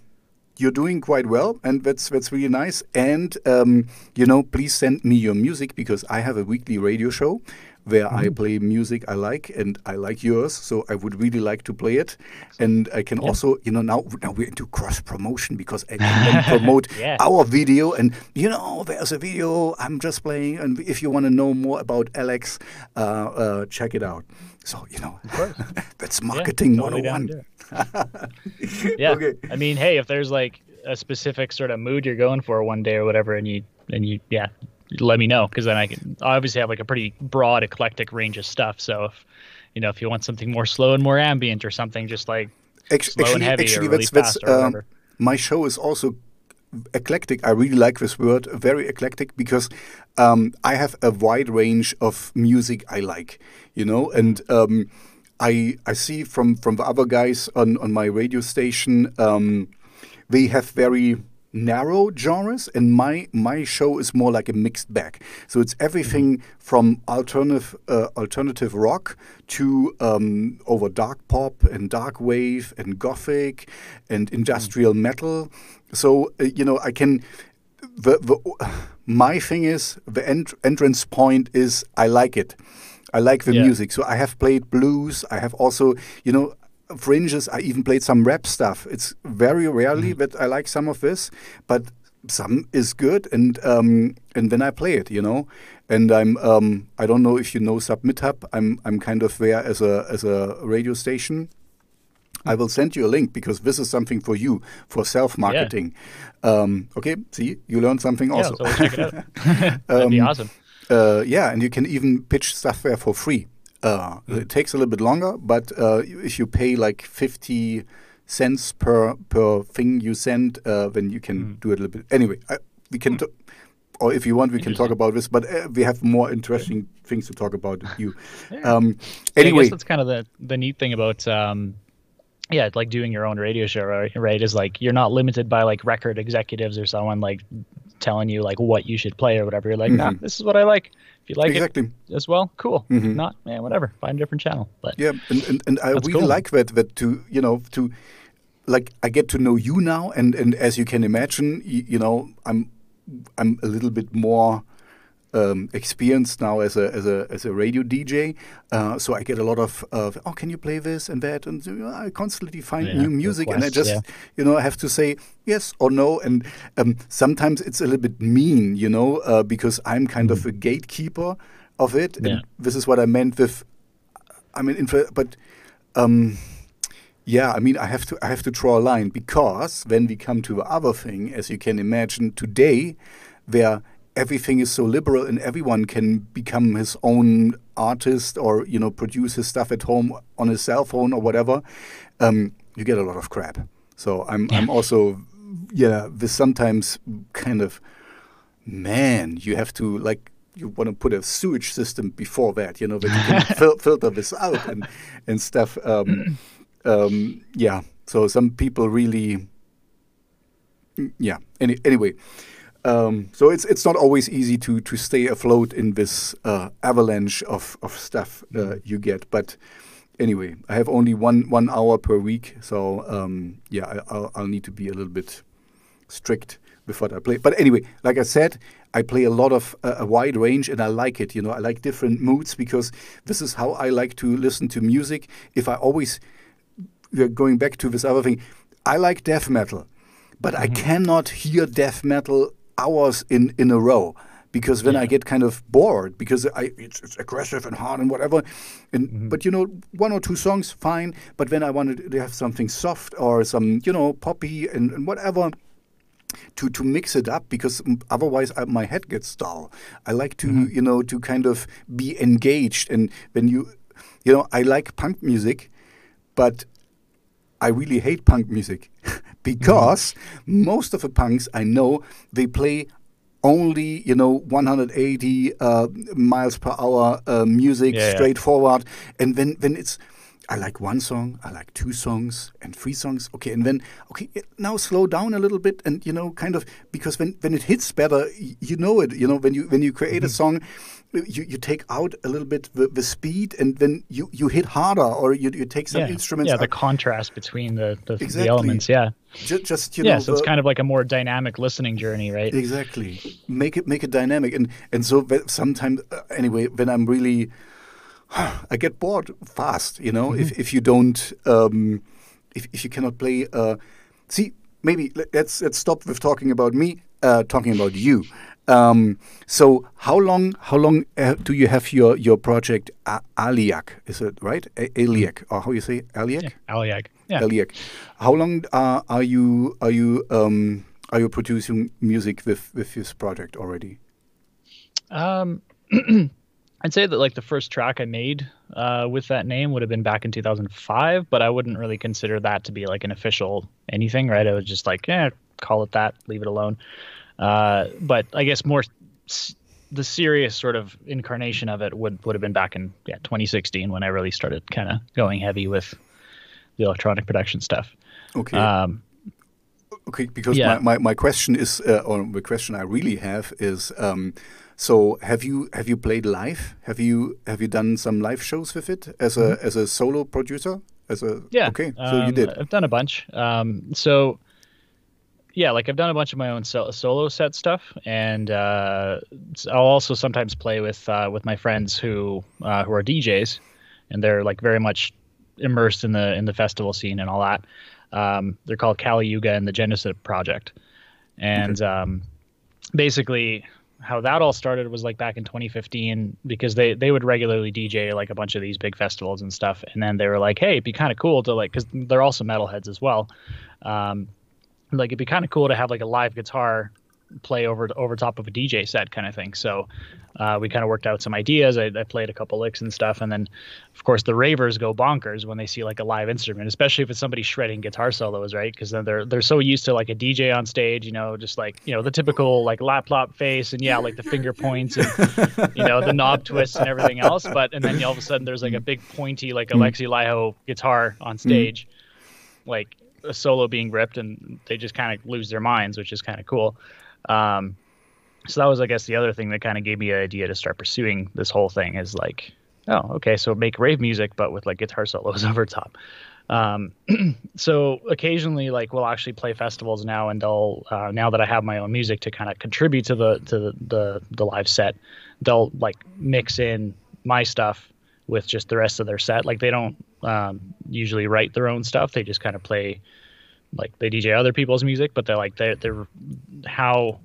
you're doing quite well, and that's that's really nice. And um, you know, please send me your music because I have a weekly radio show where I play music I like, and I like yours. So I would really like to play it, and I can also, you know, now now we're into cross promotion because I can (laughs) promote Yeah. our video, and you know, there's a video I'm just playing, and if you want to know more about Alex, uh, uh, check it out. So you know, (laughs) that's marketing Yeah, totally 101. to do it. (laughs) yeah. Okay. I mean, hey, if there's like a specific sort of mood you're going for one day or whatever, and you and you yeah, let me know because then I can I obviously have like a pretty broad eclectic range of stuff. So if you know if you want something more slow and more ambient or something just like slow and heavy actually, or really that's, that's fast or um, my show is also eclectic. I really like this word, very eclectic, because um, I have a wide range of music I like, you know, and um, I I see from from the other guys on on my radio station, um, they have very narrow genres and my my show is more like a mixed bag. So it's everything from alternative uh, alternative rock to um, over dark pop and dark wave and gothic and industrial metal. So uh, you know i can the, the my thing is the ent- entrance point is i like it. I like the Yeah. music. So i have played blues. I have also you know fringes. I even played some rap stuff. It's very rarely that I like some of this, but some is good, and um, and then I play it, you know. And I'm um, I don't know if you know SubmitHub. I'm I'm kind of there as a as a radio station. I will send you a link because this is something for you for self marketing. Yeah. Um, okay, see, you learned something also. Yeah, so check it out. (laughs) That'd be um, awesome. Uh, yeah, and you can even pitch software for free. Uh, mm. It takes a little bit longer, but uh, if you pay like fifty cents per per thing you send, uh, then you can mm. do it a little bit. Anyway, I, we can. Mm. or if you want, we can talk about this. But uh, we have more interesting yeah. things to talk about. With you, yeah. um, anyway, that's kind of the the neat thing about um, yeah, like doing your own radio show, right, right? Is like you're not limited by like record executives or someone like telling you like what you should play or whatever. You're like, mm-hmm. nah, this is what I like. You like exactly. it as well, cool. Mm-hmm. not, man, whatever. Find a different channel. But yeah, and and, and I really cool. like that that to you know to like I get to know you now, and and as you can imagine, you, you know, I'm I'm a little bit more um, experience now as a as a as a radio DJ. Uh, so I get a lot of, of oh, can you play this and that, and you know, I constantly find yeah, new music, request, and I just yeah. you know I have to say yes or no, and um, sometimes it's a little bit mean, you know, uh, because I'm kind mm. of a gatekeeper of it, yeah. and this is what I meant with. I mean, but. Um, yeah, I mean, I have to I have to draw a line because when we come to the other thing, as you can imagine, today, there everything is so liberal and everyone can become his own artist or you know produce his stuff at home on his cell phone or whatever um, you get a lot of crap. So i'm i'm also yeah this sometimes kind of man you have to like you want to put a sewage system before that you know that you can (laughs) fil filter this out and and stuff um, um, yeah. So some people really yeah. Any, anyway um, so it's it's not always easy to to stay afloat in this uh, avalanche of of stuff uh, mm-hmm. you get. But anyway, I have only one one hour per week, so um, yeah, I, will I'll need to be a little bit strict with what I play. But anyway, like I said, I play a lot of uh, a wide range, and I like it. You know, I like different moods because this is how I like to listen to music. If I always we're going back to this other thing, I like death metal but mm-hmm. I cannot hear death metal hours in in a row because then yeah. I get kind of bored because I it's, it's, aggressive and hard and whatever. And mm-hmm. but you know one or two songs fine, but then I wanted to have something soft or some you know poppy and, and whatever. To, to mix it up because otherwise I, my head gets dull. I like to mm-hmm. you know to kind of be engaged and when you you know I like punk music, but I really hate punk music (laughs) because mm-hmm. most of the punks I know they play only you know 180 uh, miles per hour uh, music yeah, straightforward yeah. and when when it's I like one song, I like two songs and three songs. Okay, and then okay, now slow down a little bit and you know kind of because when when it hits better, you know it. You know when you when you create mm -hmm. a mm-hmm. song, you, you take out a little bit the, the speed and then you, you hit harder or you, you take some yeah. instruments. Yeah, out. the contrast between the, the, exactly. the elements. Yeah. Just, just you yeah, know, so it's kind of like a more dynamic listening journey, right? Exactly. Make it make it dynamic, and and so sometimes uh, anyway, when I'm really, (sighs) I get bored fast. You know, mm-hmm. if if you don't, um, if if you cannot play, uh, see, maybe let's let's stop with talking about me, uh, talking about you. Um, so how long how long uh, do you have your your project uh, Aliak? Is it right? A Aliak or how you say Aliak? Yeah, Aliak. Yeah. Aliak. How long uh, are you are you um, are you producing music with with this project already? Um, (clears throat) I'd say that like the first track I made uh, with that name would have been back in 2005, but I wouldn't really consider that to be like an official anything, right? I was just like, yeah, call it that, leave it alone. Uh, but I guess more s- the serious sort of incarnation of it would would have been back in yeah 2016 when I really started kind of going heavy with the electronic production stuff. Okay. Um, okay, because yeah. my, my, my question is, uh, or the question I really have is, um, so have you have you played live? Have you have you done some live shows with it as a mm -hmm. as a solo producer? As a yeah. Okay, so um, you did. I've done a bunch. Um, so yeah, like I've done a bunch of my own solo set stuff, and uh, I'll also sometimes play with uh, with my friends who uh, who are DJs, and they're like very much immersed in the in the festival scene and all that. Um, they're called Kali Yuga and the Genesis Project, and um, basically how that all started was like back in 2015 because they they would regularly DJ like a bunch of these big festivals and stuff, and then they were like, hey, it'd be kind of cool to like because they're also metalheads as well. Um, like it'd be kind of cool to have like a live guitar play over over top of a DJ set kind of thing. So uh, we kind of worked out some ideas. I, I, played a couple licks and stuff, and then of course the ravers go bonkers when they see like a live instrument, especially if it's somebody shredding guitar solos, right? Because then they're they're so used to like a DJ on stage, you know, just like you know the typical like laptop face and yeah, like the finger points and (laughs) you know the knob twists and everything else. But and then all of a sudden there's like a mm. big pointy like mm. Alexi Laiho guitar on mm. stage, like a solo being ripped, and they just kind of lose their minds, which is kind of cool. Um, so that was, I guess, the other thing that kind of gave me an idea to start pursuing this whole thing is like, oh, okay, so make rave music, but with like guitar solos (laughs) over top. Um, (clears throat) so occasionally, like, we'll actually play festivals now, and they'll uh, now that I have my own music to kind of contribute to the to the, the the live set, they'll like mix in my stuff with just the rest of their set. Like they don't um, usually write their own stuff; they just kind of play like they DJ other people's music, but they're like they're they're how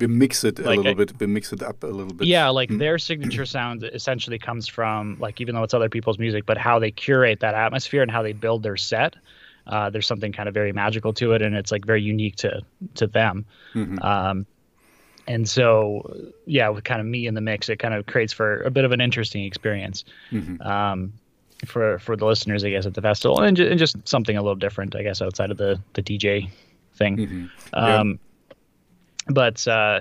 we mix it like, a little bit. We mix it up a little bit. Yeah, like mm. their signature (clears throat) sound essentially comes from like even though it's other people's music, but how they curate that atmosphere and how they build their set. Uh, there's something kind of very magical to it, and it's like very unique to to them. Mm-hmm. Um, and so, yeah, with kind of me in the mix, it kind of creates for a bit of an interesting experience. Mm-hmm. Um, for for the listeners, I guess, at the festival, and, ju- and just something a little different, I guess, outside of the the DJ thing. Mm-hmm. Um, But uh,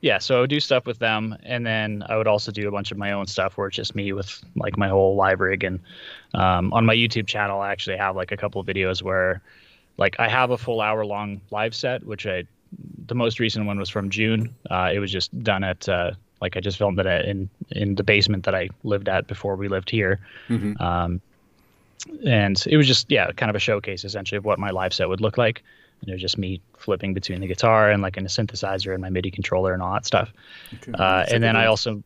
yeah, so I would do stuff with them, and then I would also do a bunch of my own stuff where it's just me with like my whole live rig. And um, on my YouTube channel, I actually have like a couple of videos where, like, I have a full hour long live set, which I the most recent one was from June. Uh, it was just done at uh, like I just filmed it in in the basement that I lived at before we lived here. Mm-hmm. Um, and it was just yeah, kind of a showcase essentially of what my live set would look like. And it was just me flipping between the guitar and like in a synthesizer and my MIDI controller and all that stuff. Okay. Uh, and then I also,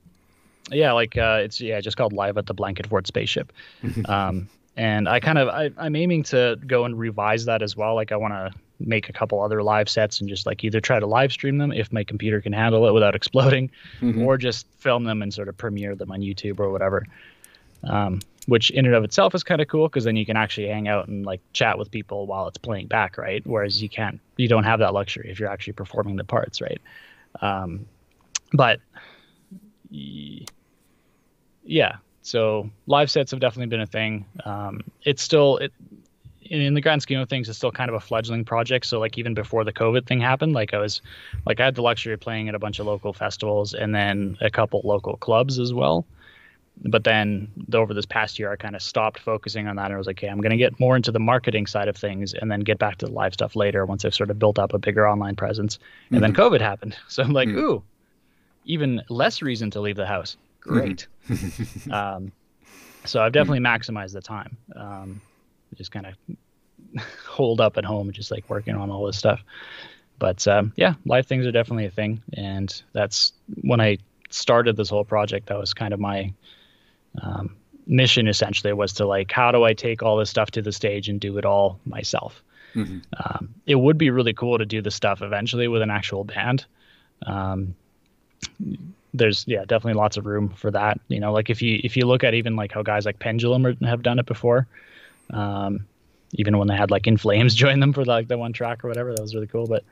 yeah, like uh, it's yeah, just called Live at the Blanket Fort Spaceship. (laughs) um, and I kind of I, I'm aiming to go and revise that as well. Like I want to make a couple other live sets and just like either try to live stream them if my computer can handle it without (laughs) exploding, mm-hmm. or just film them and sort of premiere them on YouTube or whatever. Um, which in and of itself is kind of cool because then you can actually hang out and like chat with people while it's playing back, right? Whereas you can't, you don't have that luxury if you're actually performing the parts, right? Um, but yeah, so live sets have definitely been a thing. Um, it's still it in the grand scheme of things, it's still kind of a fledgling project. So like even before the COVID thing happened, like I was like I had the luxury of playing at a bunch of local festivals and then a couple local clubs as well. But then over this past year, I kind of stopped focusing on that and I was like, okay, I'm going to get more into the marketing side of things and then get back to the live stuff later once I've sort of built up a bigger online presence. And mm-hmm. then COVID happened. (laughs) So I'm like, mm-hmm. ooh, even less reason to leave the house. Great. Mm-hmm. (laughs) um, so I've definitely maximized the time. Um, just kind of (laughs) hold up at home, just like working on all this stuff. But um, yeah, live things are definitely a thing, and that's when I started this whole project. That was kind of my um, mission. Essentially, was to like, how do I take all this stuff to the stage and do it all myself? Mm-hmm. Um, it would be really cool to do the stuff eventually with an actual band. Um, there's yeah definitely lots of room for that you know like if you if you look at even like how guys like pendulum are, have done it before um, even when they had like In Flames (laughs) join them for like the one track or whatever, that was really cool. But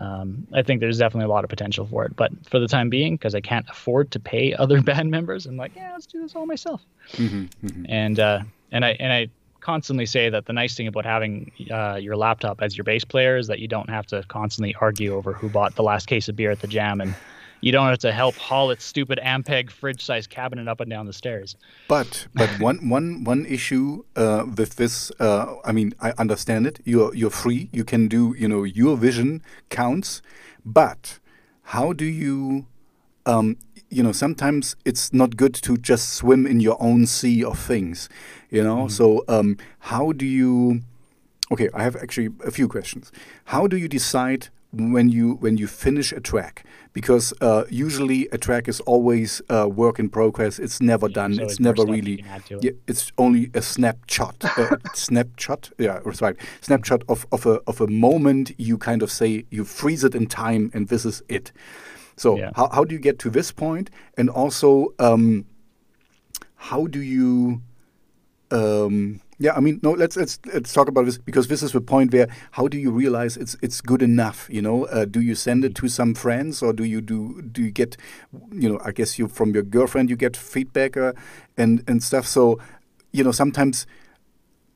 um, I think there's definitely a lot of potential for it. But for the time being, because I can't afford to pay (laughs) other band members, I'm like, yeah, let's do this all myself. Mm-hmm, mm-hmm. And uh, and I and I constantly say that the nice thing about having uh, your laptop as your bass player is that you don't have to constantly argue over who bought the last case of beer at the jam and you don't have to help haul its stupid Ampeg fridge-sized cabinet up and down the stairs. But but (laughs) one one one issue uh, with this, uh, I mean, I understand it. You're you're free. You can do. You know, your vision counts. But how do you? Um, you know, sometimes it's not good to just swim in your own sea of things. You know, mm -hmm. so um, how do you? Okay, I have actually a few questions. How do you decide when you when you finish a track because uh, usually a track is always a work in progress. It's never yeah, done. it's never really it. yeah, it's only a snapshot uh, (laughs) snapshot? Yeah that's right. Snapshot of, of a of a moment you kind of say you freeze it in time and this is it. So yeah. how, how do you get to this point? And also um, how do you um, yeah, I mean, no. Let's let's let's talk about this because this is the point where how do you realize it's it's good enough? You know, uh, do you send it to some friends or do you do do you get, you know, I guess you from your girlfriend you get feedback uh, and and stuff. So, you know, sometimes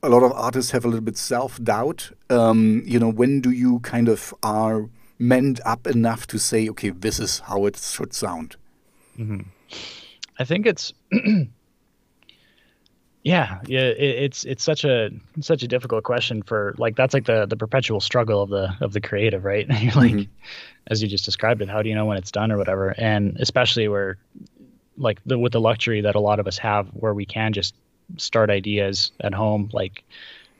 a lot of artists have a little bit self doubt. Um, you know, when do you kind of are manned up enough to say, okay, this is how it should sound? Mm -hmm. I think it's (clears throat) Yeah, yeah, it, it's it's such a such a difficult question for like that's like the the perpetual struggle of the of the creative, right? (laughs) Like, mm-hmm. as you just described it, how do you know when it's done or whatever? And especially where, like the with the luxury that a lot of us have, where we can just start ideas at home, like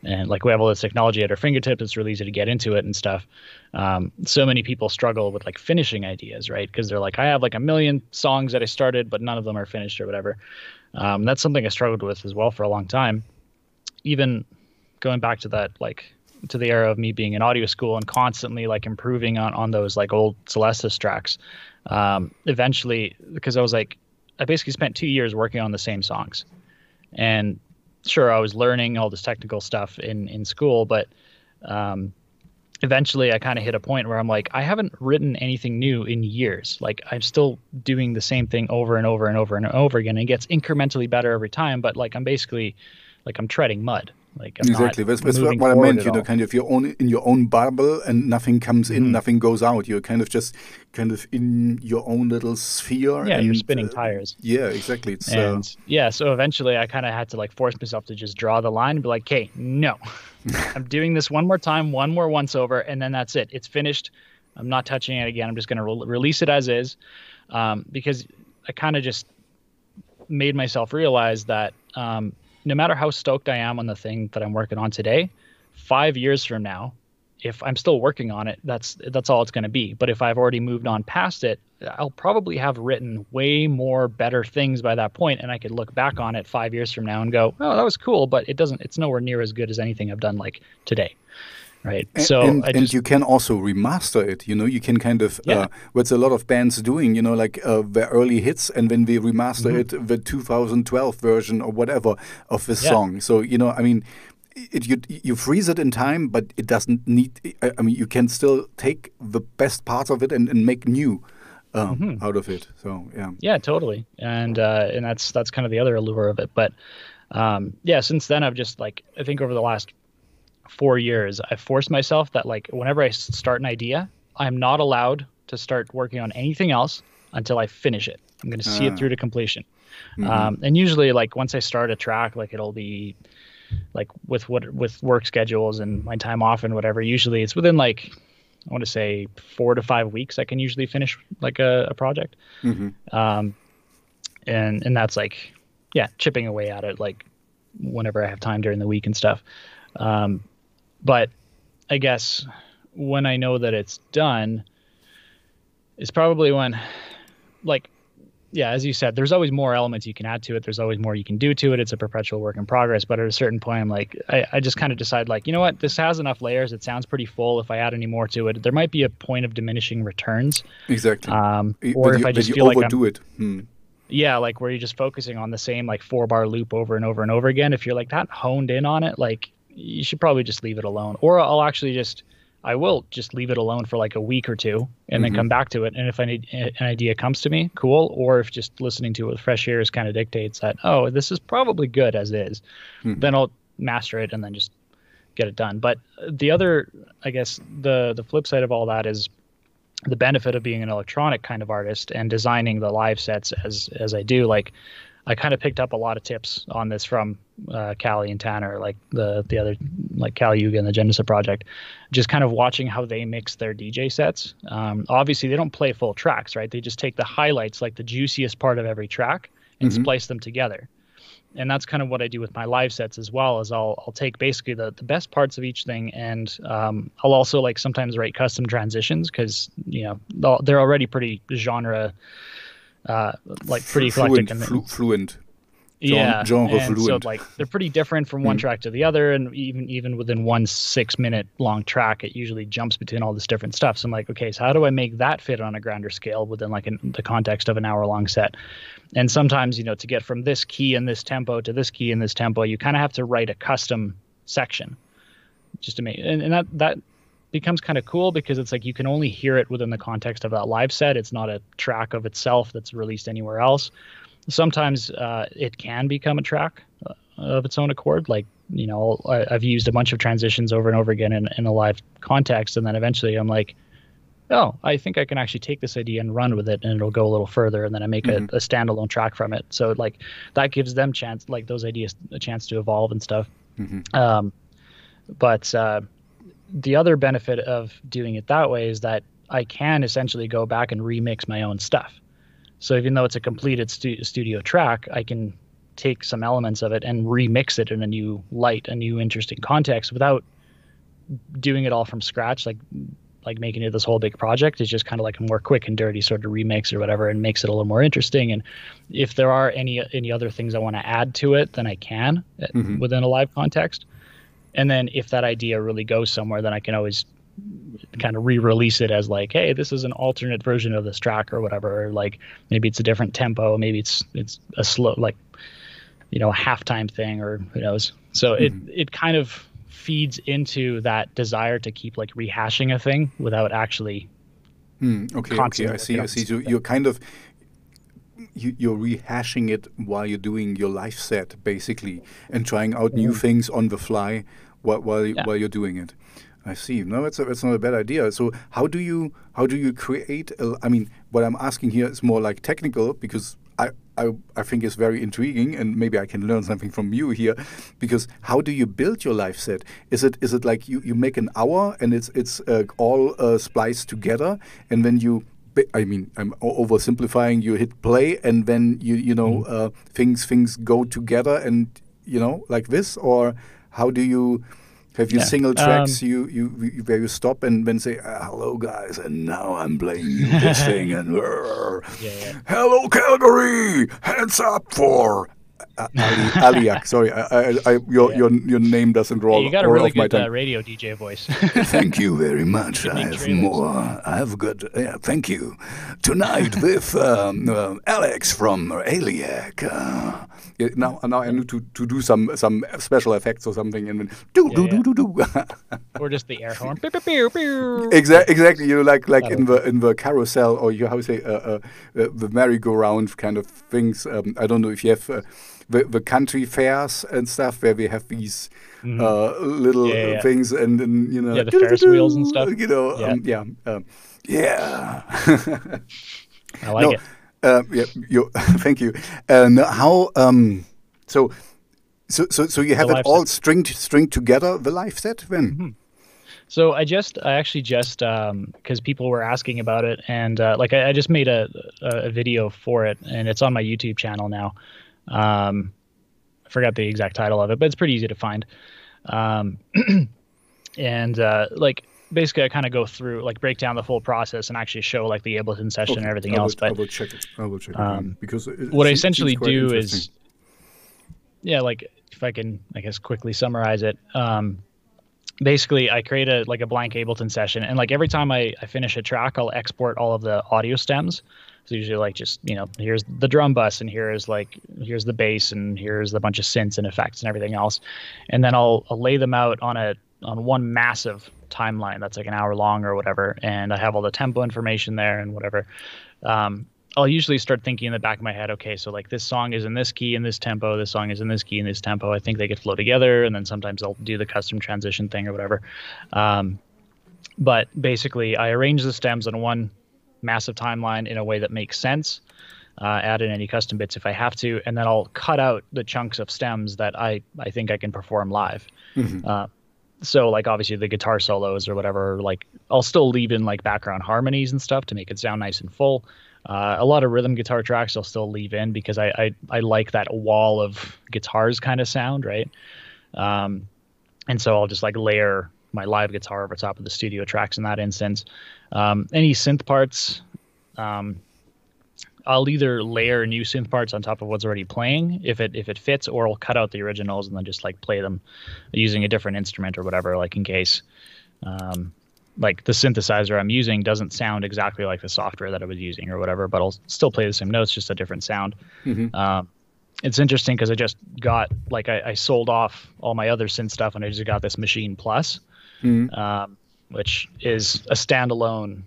and like we have all this technology at our fingertips it's really easy to get into it and stuff um, so many people struggle with like finishing ideas right because they're like i have like a million songs that i started but none of them are finished or whatever um, that's something I struggled with as well for a long time. Even going back to that, like to the era of me being in audio school and constantly like improving on on those like old Celestis tracks. Um, eventually, because I was like, I basically spent two years working on the same songs, and sure, I was learning all this technical stuff in in school, but um, eventually I kind of hit a point where I'm like, I haven't written anything new in years. Like I'm still doing the same thing over and over and over and over again. And it gets incrementally better every time, but like I'm basically like I'm treading mud. Like I'm exactly, that's, that's what I meant. You know, kind of your own in your own bubble, and nothing comes in, mm-hmm. nothing goes out. You're kind of just kind of in your own little sphere. Yeah, and, you're spinning uh, tires. Yeah, exactly. It's, uh, and uh, yeah, so eventually I kind of had to like force myself to just draw the line and be like, "Okay, no, (laughs) I'm doing this one more time, one more once over, and then that's it. It's finished. I'm not touching it again. I'm just going to re- release it as is, um, because I kind of just made myself realize that." Um, no matter how stoked I am on the thing that I'm working on today, five years from now, if I'm still working on it, that's that's all it's going to be. But if I've already moved on past it, I'll probably have written way more better things by that point, and I could look back on it five years from now and go, "Oh, that was cool," but it doesn't. It's nowhere near as good as anything I've done like today right and, so and, just, and, you can also remaster it you know you can kind of yeah. uh, what's a lot of bands doing you know like uh, their early hits and then they remaster mm -hmm. it the 2012 version or whatever of the yeah. song so you know i mean it, you you freeze it in time but it doesn't need i mean you can still take the best parts of it and, and make new um, mm -hmm. out of it so yeah yeah totally and uh, and that's that's kind of the other allure of it but um, yeah since then i've just like i think over the last four years, I forced myself that like whenever I start an idea, I'm not allowed to start working on anything else until I finish it. I'm going to see uh, it ah. through to completion. Mm-hmm. Um, and usually, like once I start a track, like it'll be like with what with work schedules and my time off and whatever. Usually, it's within like I want to say four to five weeks. I can usually finish like a, a project. Mm-hmm. Um, and and that's like yeah, chipping away at it like whenever I have time during the week and stuff. Um, but I guess when I know that it's done is probably when, like, yeah, as you said, there's always more elements you can add to it. There's always more you can do to it. It's a perpetual work in progress. But at a certain point, I'm like, I, I just kind of decide, like, you know what? This has enough layers. It sounds pretty full. If I add any more to it, there might be a point of diminishing returns. Exactly. Um, or if you, I just feel like overdo it. Hmm. Yeah, like where you're just focusing on the same like four bar loop over and over and over again. If you're like that honed in on it, like you should probably just leave it alone. Or I'll actually just I will just leave it alone for like a week or two and mm-hmm. then come back to it. And if an idea comes to me, cool. Or if just listening to it with fresh ears kind of dictates that, oh, this is probably good as is, mm-hmm. then I'll master it and then just get it done. But the other, I guess, the the flip side of all that is the benefit of being an electronic kind of artist and designing the live sets as as I do. Like I kind of picked up a lot of tips on this from uh, Callie and Tanner, like the the other like Kali Yuga and the Genesis project, just kind of watching how they mix their DJ sets. Um, obviously, they don't play full tracks, right? They just take the highlights, like the juiciest part of every track, and mm-hmm. splice them together. and that's kind of what I do with my live sets as well. Is I'll I'll take basically the the best parts of each thing, and um, I'll also like sometimes write custom transitions because you know they're already pretty genre, uh, like pretty fluent, eclectic and flu- fluent. yeah, genre and so fluent. like they're pretty different from one Mhm. track to the other, and even even within one six minute long track, it usually jumps between all this different stuff. So I'm like, okay, so how do I make that fit on a grander scale within like an, the context of an hour long set? And sometimes you know to get from this key and this tempo to this key and this tempo, you kind of have to write a custom section just to make and, and that that becomes kind of cool because it's like you can only hear it within the context of that live set. It's not a track of itself that's released anywhere else. Sometimes uh, it can become a track uh, of its own accord. Like you know, I, I've used a bunch of transitions over and over again in, in a live context, and then eventually I'm like, oh, I think I can actually take this idea and run with it, and it'll go a little further, and then I make Mhm. a, a standalone track from it. So like that gives them chance, like those ideas, a chance to evolve and stuff. Mhm. Um, but uh, the other benefit of doing it that way is that I can essentially go back and remix my own stuff. So even though it's a completed stu- studio track, I can take some elements of it and remix it in a new light, a new interesting context without doing it all from scratch like like making it this whole big project It's just kind of like a more quick and dirty sort of remix or whatever and makes it a little more interesting and if there are any any other things I want to add to it then I can uh, Mhm. within a live context and then if that idea really goes somewhere then I can always kind of re-release it as like hey this is an alternate version of this track or whatever. Or like maybe it's a different tempo. Maybe it's it's a slow like you know a halftime thing or who knows. So it it kind of feeds into that desire to keep like rehashing a thing without actually Hmm, okay, okay, I see, I see. So you're kind of you, you're rehashing it while you're doing your live set, basically, and trying out new things on the fly while while. Yeah. while you're doing it. I see. No, it's a, it's not a bad idea. So how do you how do you create? A, I mean, what I'm asking here is more like technical because I, I I think it's very intriguing and maybe I can learn something from you here. Because how do you build your live set? Is it is it like you, you make an hour and it's it's uh, all uh, spliced together and then you I mean, I'm oversimplifying. You hit play, and then you you know uh, things things go together, and you know like this, or how do you have you Yeah. single tracks Um, you, you you where you stop and then say uh, hello guys, and now I'm playing this thing, (laughs) and Yeah, yeah. hello Calgary, hands up for. Ali, Aliak, sorry, I, I, I, your, Yeah. your your name doesn't roll, Hey, you got a really good uh, radio DJ voice. (laughs) Thank you very much. I have trailers. more. I have got. Yeah, thank you. Tonight (laughs) with um, uh, Alex from Aliak. Uh, yeah, now, now I need to, to do some some special effects or something, and then do do Yeah, do do do. (laughs) or just the air horn. Exactly, exactly. You know, like like in the in the carousel or you how you say uh, uh, uh, the merry-go-round kind of things. Um, I don't know if you have. The, the country fairs and stuff where we have these uh, little Mm-hmm. Yeah, yeah. things and then you know Yeah, the Ferris wheels and stuff. you know Yeah. um, yeah um, yeah I like no, it. uh, yeah, you, (laughs) thank you. And how? Um, so, so, so, so you have it all stringed, stringed together. The live set then. Mm-hmm. So I just, I actually just, because people were asking about it, and uh, like I, I just made a a video for it, and it's on my YouTube channel now. Um, I forgot the exact title of it, but it's pretty easy to find. Um, (clears throat) and uh, like basically, I kind of go through, like break down the full process, and actually show like the Ableton session and everything I else. But I will check it. I will check it um, because it what I essentially do is, yeah, like if I can, I guess quickly summarize it. Um, basically, I create a like a blank Ableton session, and like every time I, I finish a track, I'll export all of the audio stems. So usually, like just you know, here's the drum bus, and here's like here's the bass, and here's a bunch of synths and effects and everything else, and then I'll, I'll lay them out on a on one massive timeline that's like an hour long or whatever, and I have all the tempo information there and whatever. Um, I'll usually start thinking in the back of my head, okay, so like this song is in this key in this tempo, this song is in this key in this tempo. I think they could flow together, and then sometimes I'll do the custom transition thing or whatever. Um, but basically, I arrange the stems on one massive timeline in a way that makes sense. Uh, add in any custom bits if I have to, and then I'll cut out the chunks of stems that I I think I can perform live. Uh, so like obviously the guitar solos or whatever like i'll still leave in like background harmonies and stuff to make it sound nice and full Uh, a lot of rhythm guitar tracks I'll still leave in because I I, I like that wall of guitars kind of sound, right? Um, and so I'll just like layer my live guitar over top of the studio tracks in that instance. Um, any synth parts, um, I'll either layer new synth parts on top of what's already playing if it if it fits, or I'll cut out the originals and then just like play them using a different instrument or whatever, like in case. Um, like the synthesizer I'm using doesn't sound exactly like the software that I was using or whatever, but I'll still play the same notes, just a different sound. Mm-hmm. Um, it's interesting because I just got like I, I, sold off all my other synth stuff and I just got this Maschine Plus, mm-hmm. um, which is a standalone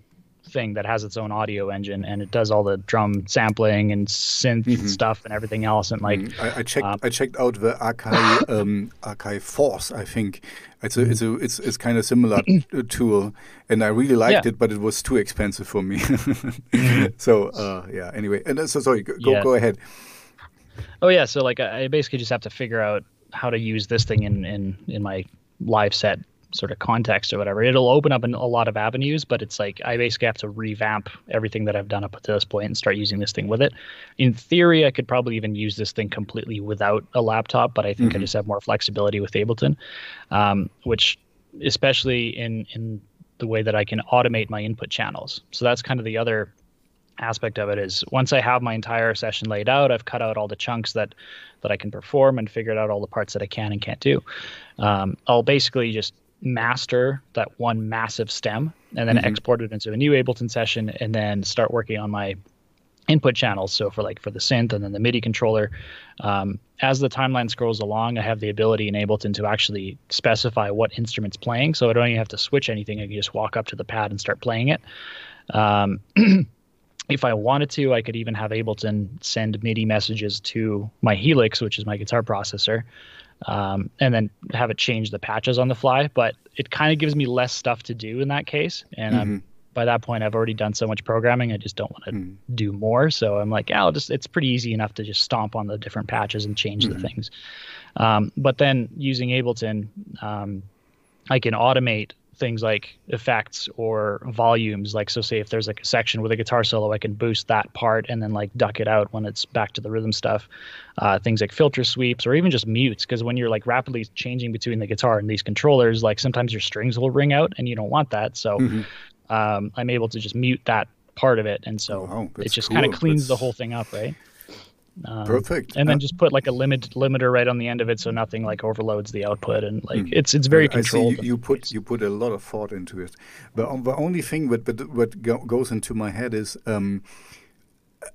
thing that has its own audio engine and it does all the drum sampling and synth mm-hmm. stuff and everything else. And like mm-hmm. I, I, checked, um, I checked out the Akai (laughs) um, Akai Force. I think it's a it's a it's, it's kind of similar (clears throat) tool, and I really liked yeah. it, but it was too expensive for me. mm-hmm. (laughs) So uh, yeah. Anyway, and uh, so sorry. Go yeah. go ahead. Oh yeah. So like I basically just have to figure out how to use this thing in in in my live set sort of context or whatever. It'll open up a lot of avenues, but it's like I basically have to revamp everything that I've done up to this point and start using this thing with it. In theory, I could probably even use this thing completely without a laptop, but I think mm-hmm. I just have more flexibility with Ableton, um, which especially in in the way that I can automate my input channels. So that's kind of the other aspect of it is once I have my entire session laid out, I've cut out all the chunks that that I can perform and figured out all the parts that I can and can't do. Um, I'll basically just master that one massive stem and then mm-hmm. export it into a new Ableton session and then start working on my input channels. So for like for the synth and then the MIDI controller, um, as the timeline scrolls along, I have the ability in Ableton to actually specify what instrument's playing. So I don't even have to switch anything. I can just walk up to the pad and start playing it. Um, (clears throat) if I wanted to, I could even have Ableton send MIDI messages to my Helix, which is my guitar processor, um, and then have it change the patches on the fly. But it kind of gives me less stuff to do in that case. And mm-hmm. by that point, I've already done so much programming. I just don't want to mm-hmm. do more. So I'm like, yeah, I'll just, it's pretty easy enough to just stomp on the different patches and change mm-hmm. the things. Um, but then using Ableton, um, I can automate things like effects or volumes. Like so say if there's like a section with a guitar solo i can boost that part and then like duck it out when it's back to the rhythm stuff. Uh, things like filter sweeps or even just mutes because when you're like rapidly changing between the guitar and these controllers like sometimes your strings will ring out and you don't want that. So mm-hmm. um, i'm able to just mute that part of it. And so oh, it just cool. kind of cleans that's... the whole thing up right um, Perfect. And then uh, just put like a limit limiter right on the end of it, so nothing like overloads the output, and like mm. it's it's very controlled. You, you, put you put a lot of thought into it. But um, the only thing that that what go, goes into my head is, um,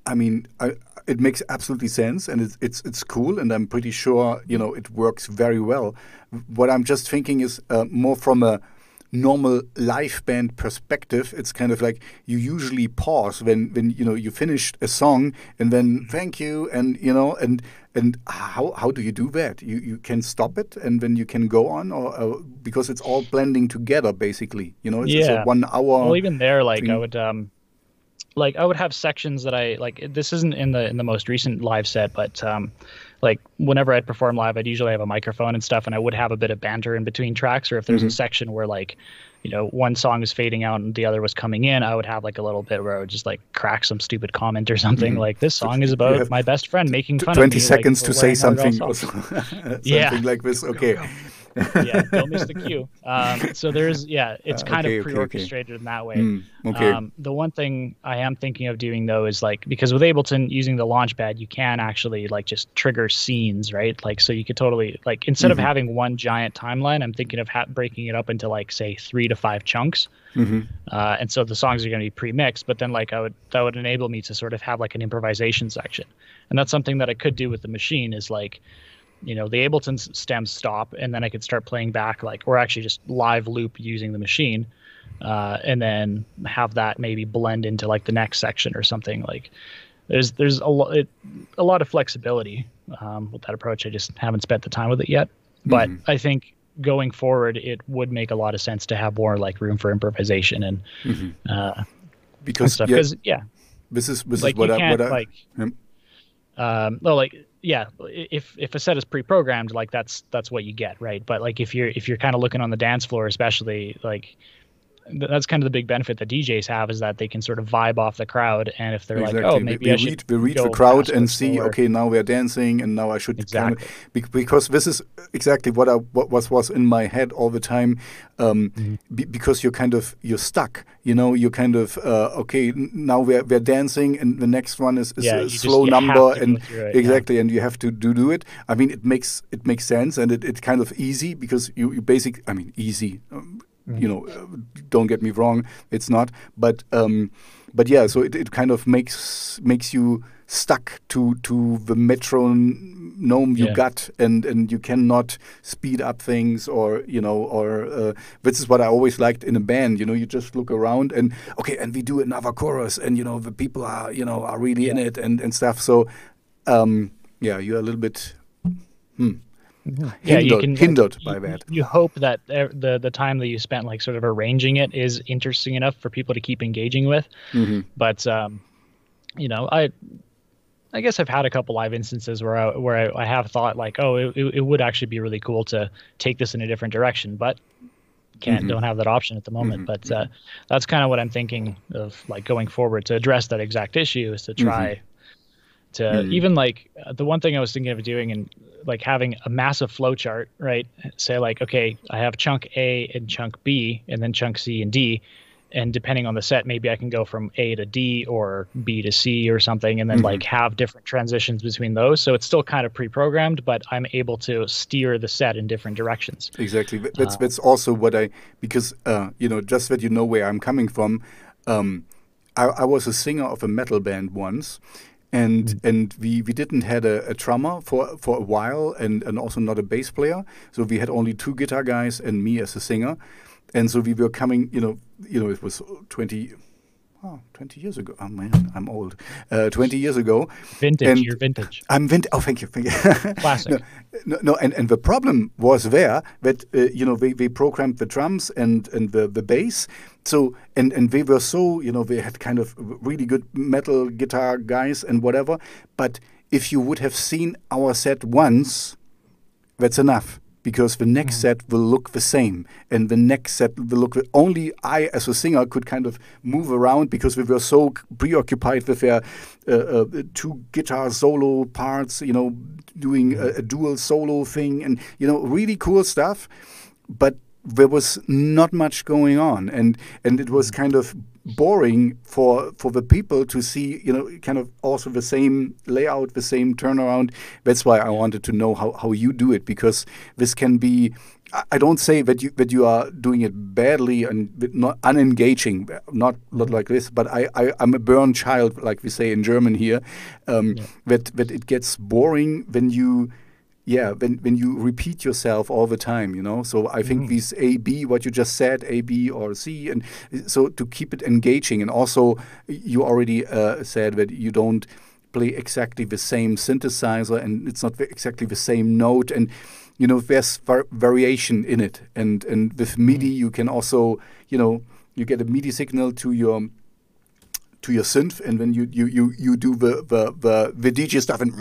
I mean, I, it makes absolutely sense, and it's it's it's cool, and I'm pretty sure you know it works very well. What I'm just thinking is uh, more from a normal live band perspective, it's kind of like you usually pause when when you know you finished a song and then thank you and you know and and how how do you do that? You you can stop it and then you can go on or, or because it's all blending together basically. You know, it's, yeah. It's one hour. Well, even there, like thing. I would um like I would have sections that I like. This isn't in the in the most recent live set, but um, like whenever I'd perform live, I'd usually have a microphone and stuff, and I would have a bit of banter in between tracks. Or if there's mm-hmm. a section where like, you know, one song is fading out and the other was coming in, I would have like a little bit where I would just like crack some stupid comment or something mm-hmm. like, "This song is about my best friend making fun 20 of me." Twenty seconds like, to say something, (laughs) something yeah. like this. Okay. Yeah, don't miss the cue. Um, so there's yeah, (laughs) it's uh, kind uh, okay, of pre-orchestrated okay, okay. in that way. Mm, okay. Um, the one thing I am thinking of doing though is like because with Ableton using the Launchpad, you can actually like just trigger scenes, right? Like so you could totally like instead mm-hmm. of having one giant timeline, I'm thinking of ha- breaking it up into like say three to five chunks. Mm-hmm. Uh, and so the songs are going to be pre-mixed, but then like I would that would enable me to sort of have like an improvisation section, and that's something that I could do with the Maschine is like you know the ableton stems stop and then i could start playing back like or actually just live loop using the Maschine uh, and then have that maybe blend into like the next section or something. Like there's there's a lot a lot of flexibility um, with that approach. I just haven't spent the time with it yet. But mm-hmm. i think going forward it would make a lot of sense to have more like room for improvisation and mm-hmm. uh, because yeah, yeah. this is this like is what I, what I, like um, well, like yeah, if if a set is pre-programmed, like that's that's what you get, right? But like if you're if you're kind of looking on the dance floor, especially like that's kind of the big benefit that DJs have is that they can sort of vibe off the crowd, and if they're exactly. like, oh, maybe we, I should read, we read the crowd and see, okay, now we're dancing, and now I should kind of- Exactly. because this is exactly what I what was was in my head all the time. Um, Mm-hmm. be, because you're kind of you're stuck, you know. You're kind of uh, okay. Now we're we're dancing, and the next one is, is Yeah, a you just- slow number, and it, yeah. exactly, and you have to do do it. I mean, it makes it makes sense, and it, it's kind of easy because you, you basic. I mean, easy. Um, Mm-hmm. You know, don't get me wrong, it's not. But um, but yeah, so it, it kind of makes makes you stuck to to the metronome you Yeah. got, and and you cannot speed up things or you know or uh, this is what I always liked in a band. You know, you just look around and okay, and we do another chorus, and you know the people are you know are really in it and and stuff. So um, yeah, you're a little bit. Hmm. Yeah, you hindered- can hindered you, by that. You hope that the the time that you spent like sort of arranging it is interesting enough for people to keep engaging with. Mhm. But um, you know, I I guess I've had a couple live instances where I where I, I have thought like, oh, it, it it would actually be really cool to take this in a different direction, but can't Mhm. don't have that option at the moment. Mhm, But uh, that's kind of what I'm thinking of like going forward to address that exact issue is to try to Mhm. even like uh, the one thing I was thinking of doing and like having a massive flow chart, right? Say like, okay, I have chunk A and chunk B, and then chunk C and D, and depending on the set, maybe I can go from A to D or B to C or something, and then Mhm. like have different transitions between those. So it's still kind of pre-programmed, but I'm able to steer the set in different directions. Exactly. That's Uh, that's also what I because uh, you know just that you know where I'm coming from. Um, I, I was a singer of a metal band once, and mm-hmm. and we, we didn't had a, a drummer for for a while, and and also not a bass player. So we had only two guitar guys and me as a singer, and so we were coming. You know, you know, it was twenty. Oh, 20 years ago. Oh man, I'm old. Uh, 20 years ago. Vintage, And- you're vintage. I'm vintage. Oh, thank you. Thank you. (laughs) Classic. no, no, no, and, and the problem was there that uh, you know they, they programmed the drums and and the, the bass. So and and they were so you know they had kind of really good metal guitar guys and whatever. But if you would have seen our set once, that's enough because the next set will look the same and the next set will look only i as a singer could kind of move around because we were so preoccupied with their uh, uh, two guitar solo parts you know doing a, a dual solo thing and you know really cool stuff but there was not much going on. And and it was kind of boring for for the people to see you know kind of also the same layout the same turnaround. That's why i wanted to know how, how you do it because this can be I- don't say that you that you are doing it badly and not unengaging not not like this but i, I i'm a burn child like we say in german here um, that that it gets boring when you yeah when when you repeat yourself all the time you know? So i think these a b what you just said a b or c and uh, so to keep it engaging and also you already uh, said that you don't play exactly the same synthesizer and it's not exactly the same note and you know there's var- variation in it and and with midi you can also you know you get a midi signal to your to your synth and then you you you, you do the, the the the DJ stuff and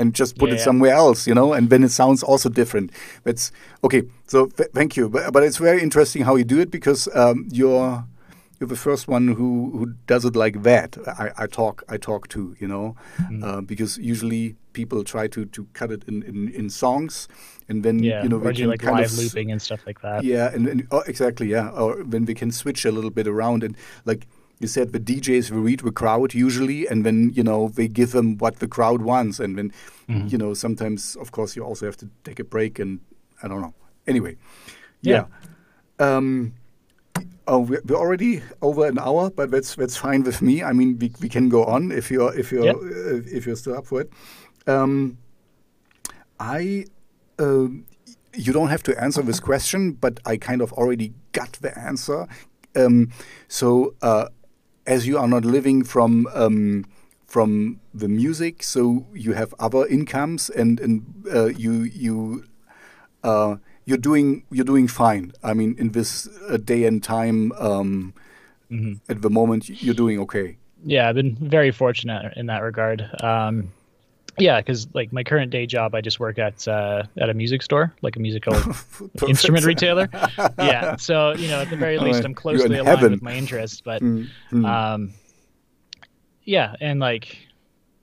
and just put Yeah, it yeah. somewhere else, you know, and then it sounds also different. That's okay. So th- thank you, but, but it's very interesting how you do it because um, you're you're the first one who who does it like that. I, I talk I talk to you know Mm. uh, because usually people try to to cut it in in, in songs and then Yeah, you know we do can like kind live of looping and stuff like that. yeah, and, and oh, exactly, yeah. Or when we can switch a little bit around and like you said, the DJs will read the crowd usually, and then you know they give them what the crowd wants, and then Mhm. you know sometimes, of course, you also have to take a break, and I don't know. Anyway, Yeah. yeah. Um, oh, we're, already over an hour, but that's that's fine with me. I mean, we, we can go on if you're if you're Yeah. uh, if you're still up for it. Um, I um, you don't have to answer this question, but I kind of already got the answer. Um, so, uh, as you are not living from um, from the music, so you have other incomes, and and uh, you you uh, you're doing you're doing fine. I mean, in this uh, day and time, um, Mhm. at the moment, you're doing okay. yeah, I've been very fortunate in that regard. Um, Yeah, because like my current day job, I just work at uh, at a music store, like a musical (laughs) instrument retailer. Yeah, (laughs) so you know, at the very least, I'm closely aligned heaven. with my interests. But Mm, mm. um, yeah, and like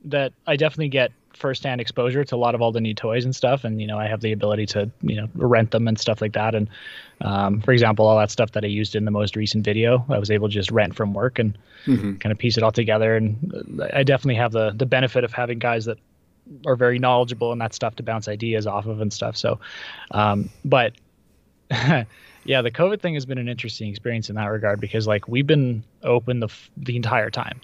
that, I definitely get firsthand exposure to a lot of all the new toys and stuff, and you know, I have the ability to you know rent them and stuff like that. And um, for example, all that stuff that I used in the most recent video, I was able to just rent from work and Mhm. kind of piece it all together. And uh, I definitely have the the benefit of having guys that are very knowledgeable in that stuff to bounce ideas off of and stuff. So, um, but (laughs) yeah, the COVID thing has been an interesting experience in that regard because like we've been open the f- the entire time.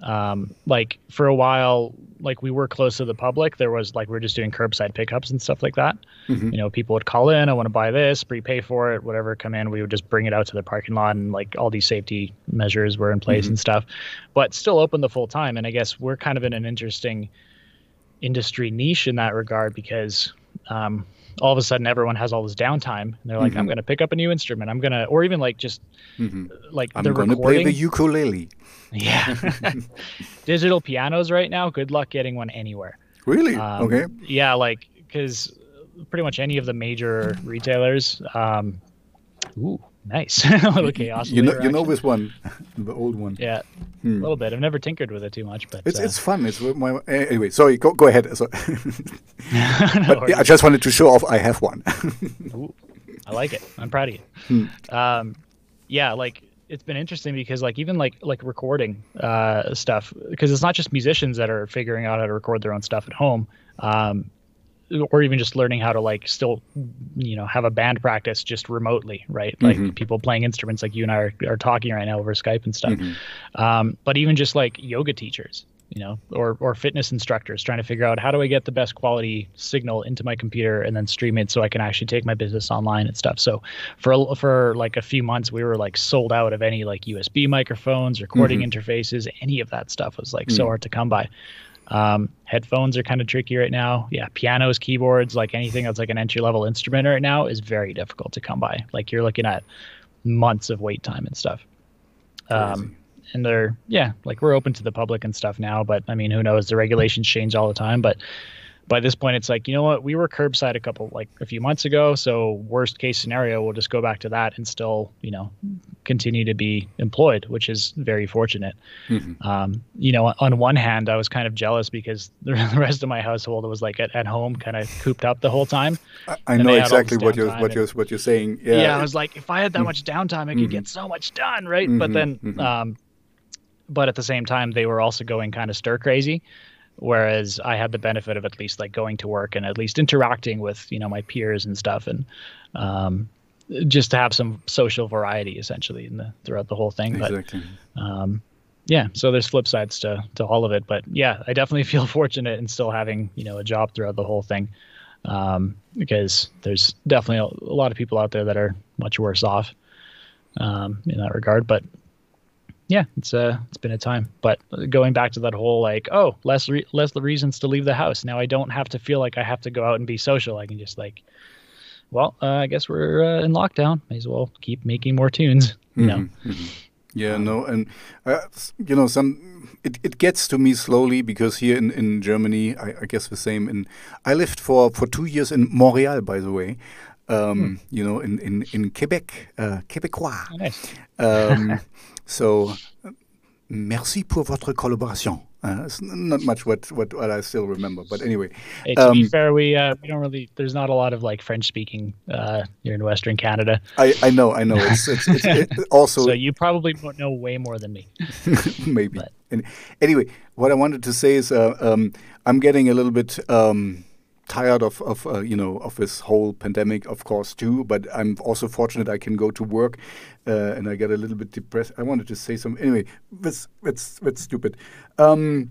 Um, like for a while, like we were close to the public. There was like we are just doing curbside pickups and stuff like that. Mhm. You know, people would call in, I want to buy this, prepay for it, whatever, come in. We would just bring it out to the parking lot, and like all these safety measures were in place Mhm. and stuff, but still open the full time. And I guess we're kind of in an interesting industry niche in that regard because um, all of a sudden everyone has all this downtime and they're like, Mhm. I'm going to pick up a new instrument. I'm going to, or even like just Mhm. like I'm the going to recording. play the ukulele. (laughs) yeah. (laughs) Digital pianos right now, good luck getting one anywhere. Really? Um, okay. Yeah, like because pretty much any of the major retailers. Um, ooh, nice. (laughs) okay, chaos. You know, you know this one, the old one. Yeah, Hmm. a little bit. I've never tinkered with it too much, but It's uh, it's fun. It's my eh, anyway. Sorry, go go ahead. So, (laughs) (laughs) but yeah, I just wanted to show off. I have one. Ooh, I like it. I'm proud of you. Hmm. Um, yeah, like it's been interesting because like even like like recording uh, stuff because it's not just musicians that are figuring out how to record their own stuff at home. Um, or even just learning how to like still you know have a band practice just remotely right like Mhm. people playing instruments like you and i are, are talking right now over skype and stuff Mhm. um, but even just like yoga teachers you know or or fitness instructors trying to figure out how do i get the best quality signal into my computer and then stream it so i can actually take my business online and stuff so for a- for like a few months we were like sold out of any like usb microphones recording interfaces any of that stuff was like so Mm. hard to come by um, headphones are kind of tricky right now. Yeah pianos keyboards like anything that's like an entry level instrument right now is very difficult to come by. Like you're looking at months of wait time and stuff. Um, and they're yeah like we're open to the public and stuff now but i mean who knows? The regulations change all the time but by this point it's like you know what we were curbside a couple like a few months ago so worst case scenario we'll just go back to that and still you know continue to be employed which is very fortunate Mhm. um, you know on one hand i was kind of jealous because (laughs) the rest of my household was like at, at home kind of cooped up the whole time I, I know they had all exactly what you're what you're what you're saying. yeah, Yeah. I was like, if I had that much downtime, I could get so much done, right? But Mhm, then, mhm. um, but at the same time, they were also going kind of stir crazy, whereas I had the benefit of at least like going to work and at least interacting with you know my peers and stuff, and um, just to have some social variety essentially in the throughout the whole thing. But um, yeah, so there's flip sides to to all of it, but yeah, I definitely (laughs) feel fortunate in still having you know a job throughout the whole thing, um, because there's definitely a, a lot of people out there that are much worse off um, in that regard. But yeah, it's uh it's been a time. But going back to that whole like oh less re- less the reasons to leave the house. Now I don't have to feel like I have to go out and be social. I can just like. Well, uh, I guess we're uh, in lockdown. May as well keep making more tunes. You know, Mhm, mhm. Yeah, no, and uh, you know, some it, it gets to me slowly because here in, in Germany, I, I guess the same. And I lived for, for two years in Montreal, by the way. Um, You know, in in in Quebec, uh, Québécois. Oh, nice. Um, (laughs) so, merci pour votre collaboration. Uh, it's not much what, what what I still remember, but anyway. Hey, to be Um, fair, we uh, we don't really. There's not a lot of like French speaking uh, here in Western Canada, I, I know, I know. It's, it's, it's it (laughs) also so you probably know way more than me. (laughs) maybe. But- And anyway, what I wanted to say is, uh, um, I'm getting a little bit um, tired of, of uh, you know, of this whole pandemic, of course, too. But I'm also fortunate I can go to work, uh, and I get a little bit depressed. I wanted to say some anyway. That's that's that's stupid. Um,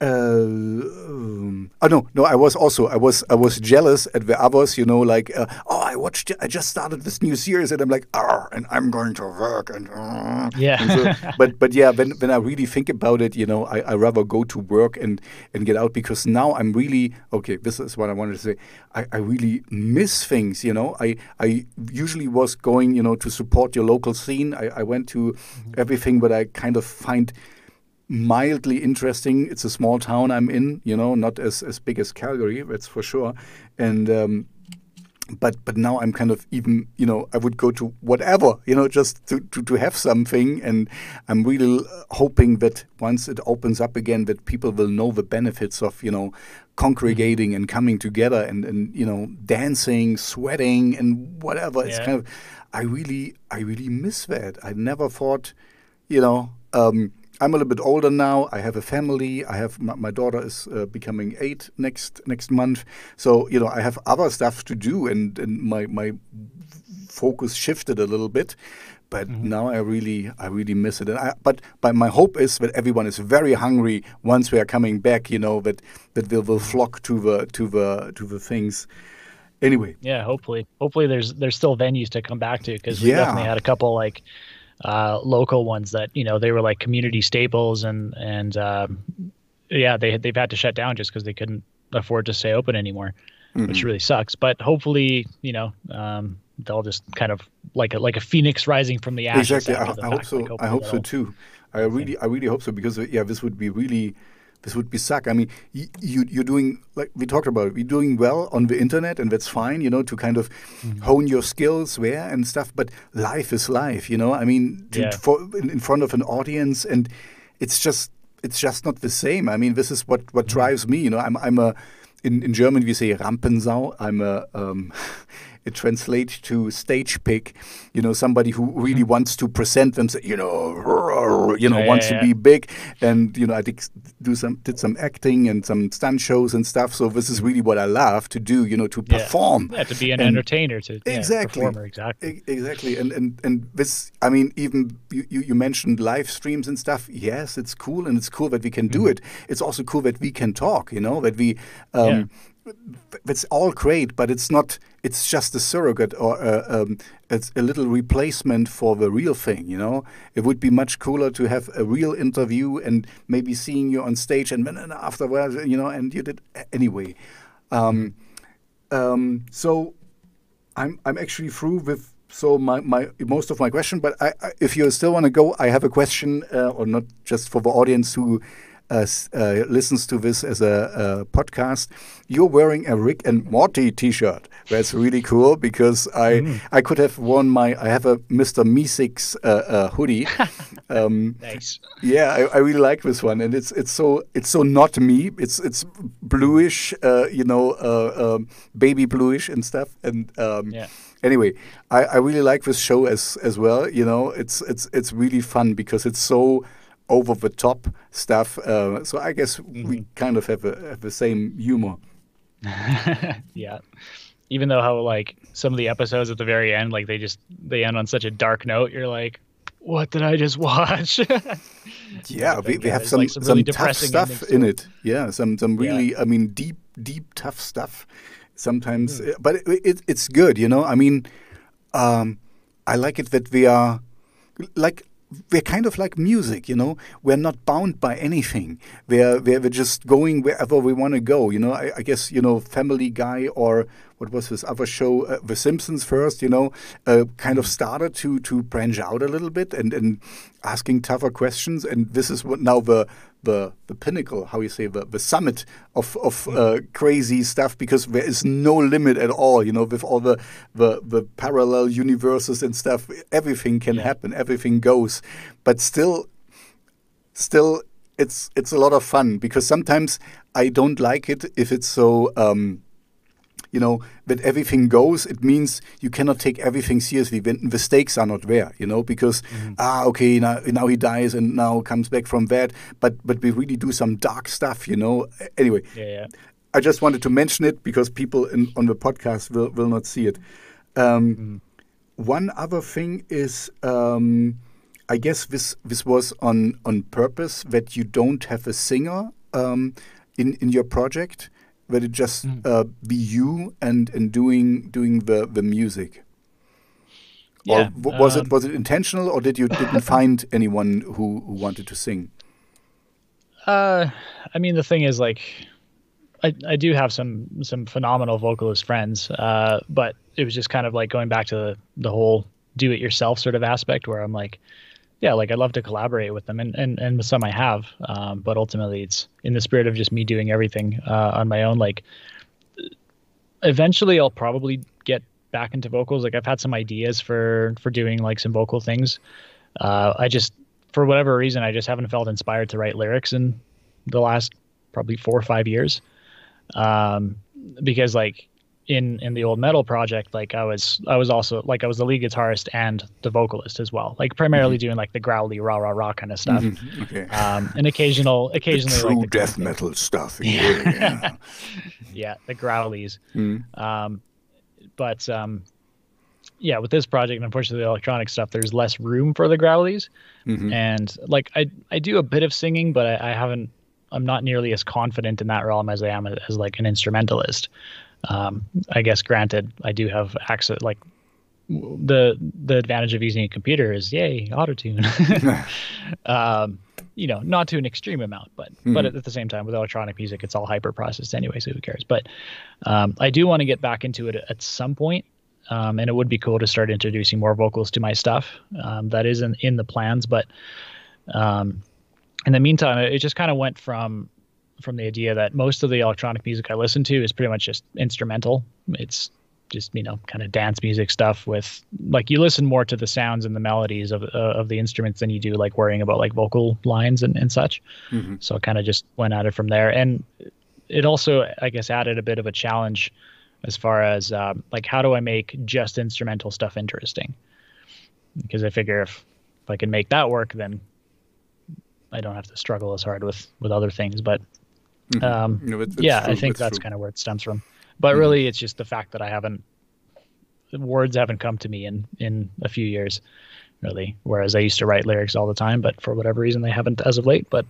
uh, um, oh no, no. I was also I was I was jealous at the others. You know, like uh, I watched. I just started this new series, and I'm like, ah, and I'm going to work, and uh, Yeah. and so- (laughs) but but yeah, when when I really think about it, you know, I, I rather go to work and and get out because now I'm really okay. This is what I wanted to say. I, I really miss things. You know, I I usually was going, you know, to support your local scene. I, I went to everything, but I kind of find mildly interesting. It's a small town I'm in, you know, not as as big as Calgary, that's for sure. And um, but but now I'm kind of even you know I would go to whatever you know just to, to, to have something. And I'm really hoping that once it opens up again that people will know the benefits of you know congregating and coming together and and you know dancing sweating and whatever. Yeah. it's kind of I really I really miss that. I never thought you know um, I'm a little bit older now. I have a family. I have my, my daughter is uh, becoming eight next next month. So you know I have other stuff to do, and and my my focus shifted a little bit. But mm -hmm. now I really I really miss it. And I, but but my hope is that everyone is very hungry once we are coming back. You know that that they will flock to the to the to the things anyway yeah hopefully hopefully there's there's still venues to come back to because we yeah. definitely had a couple like uh, local ones that you know they were like community staples and and um, yeah they they've had to shut down just because they couldn't afford to stay open anymore, mm-hmm. which really sucks. But hopefully you know um, they'll just kind of like a like a phoenix rising from the ashes. Exactly, I, I hope so. I hope so too. I really I really hope so because yeah this would be really this would be suck. I mean, you, you are doing like we talked about. You're doing well on the internet, and that's fine. You know, to kind of mm-hmm. hone your skills where and stuff. But life is life. You know, I mean, to, yeah. for, in, in, front of an audience, and it's just it's just not the same. I mean, this is what what mm-hmm. drives me. You know, I'm I'm a in, in German we say Rampensau. I'm a um, it translates to stage pick. You know, somebody who really mm-hmm. wants to present themselves. You know, you know, yeah, wants yeah, to be big. And you know, I did do some did some acting and some stunt shows and stuff. So this is really what I love to do. You know, to perform. Yeah, to be an and entertainer. To exactly, performer, exactly, exactly. And and and this. I mean, even you, you, you mentioned live streams and stuff. Yes, it's cool, and it's cool that we can do mm-hmm. it. It's also cool that we can talk. You know, that we. Um, it's all great, but it's not. It's just a surrogate or a, um, it's a little replacement for the real thing. You know, it would be much cooler to have a real interview and maybe seeing you on stage and then afterwards, you know, and you did anyway. Um, um, so, I'm I'm actually through with so my, my most of my question. But I, I, if you still want to go, I have a question, uh, or not just for the audience who uh, uh, listens to this as a, a, podcast, you're wearing a Rick and Morty T-shirt. That's really cool because I mm. I could have worn my I have a Mr. Meeseeks uh, uh, hoodie. (laughs) Um, nice. Yeah, I, I, really like this one, and it's it's so it's so not me. It's it's bluish, uh, you know, uh, um, baby bluish and stuff. And um, yeah. Anyway, I, I really like this show as as well. You know, it's it's it's really fun because it's so over the top stuff. Uh, so I guess mm-hmm. we kind of have, a, have the same humor. (laughs) yeah. Even though how like some of the episodes at the very end, like they just they end on such a dark note, you're like, what did I just (laughs) watch? (laughs) yeah, we, we have some like some, really tough stuff in it. Yeah, some some really yeah. I mean deep deep tough stuff. Sometimes, mm. but it, it, it's good, you know. I mean, um, I like it that we are like we're kind of like music, you know. We're not bound by anything. We're we're, we're just going wherever we want to go. You know, I, I, guess you know, Family Guy or what was this other show, uh, The Simpsons first. You know, uh, kind of started to to branch out a little bit and and asking tougher questions. And this is what now the the the pinnacle, how you say the the summit of of uh, crazy stuff because there is no limit at all. You know, with all the the, the parallel universes and stuff, everything can yeah. happen, everything goes, but still, still, it's it's a lot of fun because sometimes I don't like it if it's so. Um, you know, that everything goes, it means you cannot take everything seriously when the stakes are not there, you know, because, mm-hmm. ah, okay, now, now he dies and now comes back from that. But, but we really do some dark stuff, you know. Anyway, yeah, yeah. I just wanted to mention it because people in, on the podcast will, will not see it. Um, mm-hmm. One other thing is, um, I guess this this was on on purpose that you don't have a singer um, in in your project. Let it just mm. uh, be you and and doing doing the the music. Yeah, or was um, it was it intentional, or did you didn't (laughs) find anyone who, who wanted to sing? Uh, I mean, the thing is, like, I I do have some some phenomenal vocalist friends, uh, but it was just kind of like going back to the, the whole do it yourself sort of aspect, where I'm like, yeah, like I'd love to collaborate with them, and and and with some I have, um, but ultimately it's in the spirit of just me doing everything uh, on my own. Like, eventually I'll probably get back into vocals. Like I've had some ideas for for doing like some vocal things. Uh, I just for whatever reason I just haven't felt inspired to write lyrics in the last probably four or five years, um, because like in in the old metal project like i was i was also like i was the lead guitarist and the vocalist as well like primarily mm-hmm. doing like the growly rah rah rah kind of stuff mm-hmm. okay. um and occasional occasionally the true like the death metal stuff yeah yeah. (laughs) yeah the growlies mm. um but um yeah with this project unfortunately the electronic stuff there's less room for the growlies mm-hmm. and like i i do a bit of singing but I, I haven't i'm not nearly as confident in that realm as i am as, as like an instrumentalist um, I guess granted, I do have access like the the advantage of using a computer is yay auto tune. (laughs) (laughs) um, you know, not to an extreme amount, but mm-hmm. but at the same time with electronic music, it's all hyper processed anyway, so who cares? But um, I do want to get back into it at some point, um, and it would be cool to start introducing more vocals to my stuff. Um, that isn't in the plans, but um, in the meantime, it just kind of went from from the idea that most of the electronic music I listen to is pretty much just instrumental. It's just you know kind of dance music stuff with like you listen more to the sounds and the melodies of uh, of the instruments than you do like worrying about like vocal lines and, and such. Mm-hmm. So I kind of just went at it from there, and it also I guess added a bit of a challenge as far as um, like how do I make just instrumental stuff interesting? Because I figure if if I can make that work, then I don't have to struggle as hard with with other things. But Mm-hmm. Um, no, it's, it's yeah, true. I think that's kind of where it stems from. But mm-hmm. really, it's just the fact that I haven't words haven't come to me in in a few years, really. Whereas I used to write lyrics all the time, but for whatever reason, they haven't as of late. But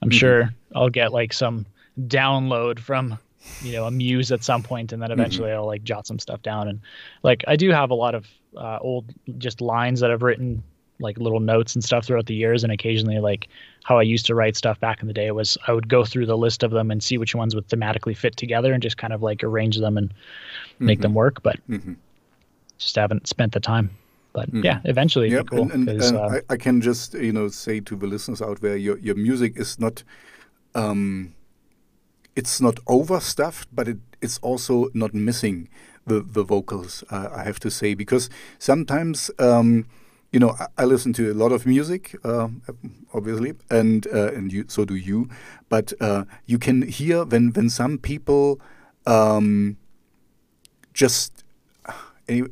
I'm mm-hmm. sure I'll get like some download from you know a muse at some point and then mm-hmm. eventually i'll like jot some stuff down and like i do have a lot of uh, old just lines that i've written like little notes and stuff throughout the years and occasionally like how I used to write stuff back in the day was I would go through the list of them and see which ones would thematically fit together and just kind of like arrange them and make mm-hmm. them work but mm-hmm. just haven't spent the time but mm-hmm. yeah eventually yep. cool and, and, and uh, I, I, can just you know say to the listeners out there your your music is not um it's not overstuffed but it, it's also not missing the the vocals uh, I have to say because sometimes um you know, I, I, listen to a lot of music, uh, obviously, and uh, and you, so do you. But uh, you can hear when when some people um, just anyway,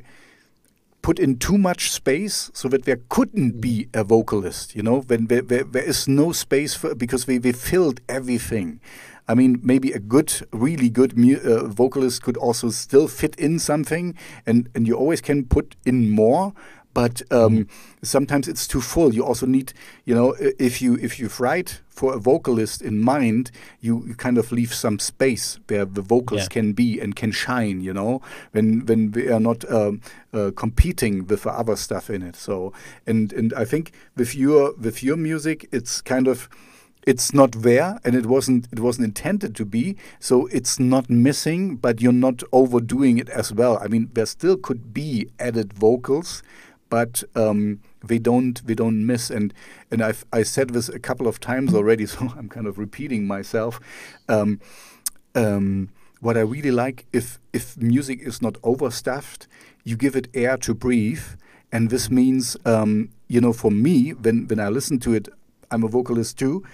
put in too much space so that there couldn't be a vocalist. You know, when there, there, there is no space for because we, we filled everything. I mean, maybe a good, really good uh, vocalist could also still fit in something, and and you always can put in more but um, sometimes it's too full. You also need, you know, if you if you write for a vocalist in mind, you, you kind of leave some space where the vocals yeah. can be and can shine. You know, when when we are not um, uh, competing with the other stuff in it. So and and I think with your with your music, it's kind of it's not there and it wasn't it wasn't intended to be so it's not missing but you're not overdoing it as well i mean there still could be added vocals but um, they don't they don't miss and and I've I said this a couple of times already, (laughs) so I'm kind of repeating myself. Um, um, what I really like if if music is not overstuffed, you give it air to breathe, and this means um, you know for me when when I listen to it, I'm a vocalist too.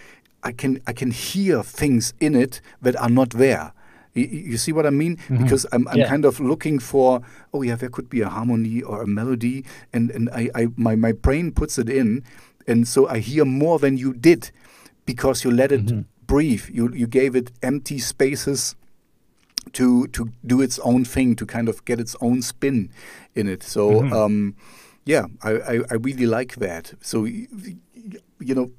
I can I can hear things in it that are not there. You, see what I mean? Mm-hmm. Because I'm, I'm yeah. kind of looking for, oh yeah, there could be a harmony or a melody, and and I, I my my brain puts it in, and so I hear more than you did, because you let it mm-hmm. breathe. You you gave it empty spaces to to do its own thing, to kind of get its own spin in it. So. Mm-hmm. Um, yeah, I, I, I, really like that. So, you know,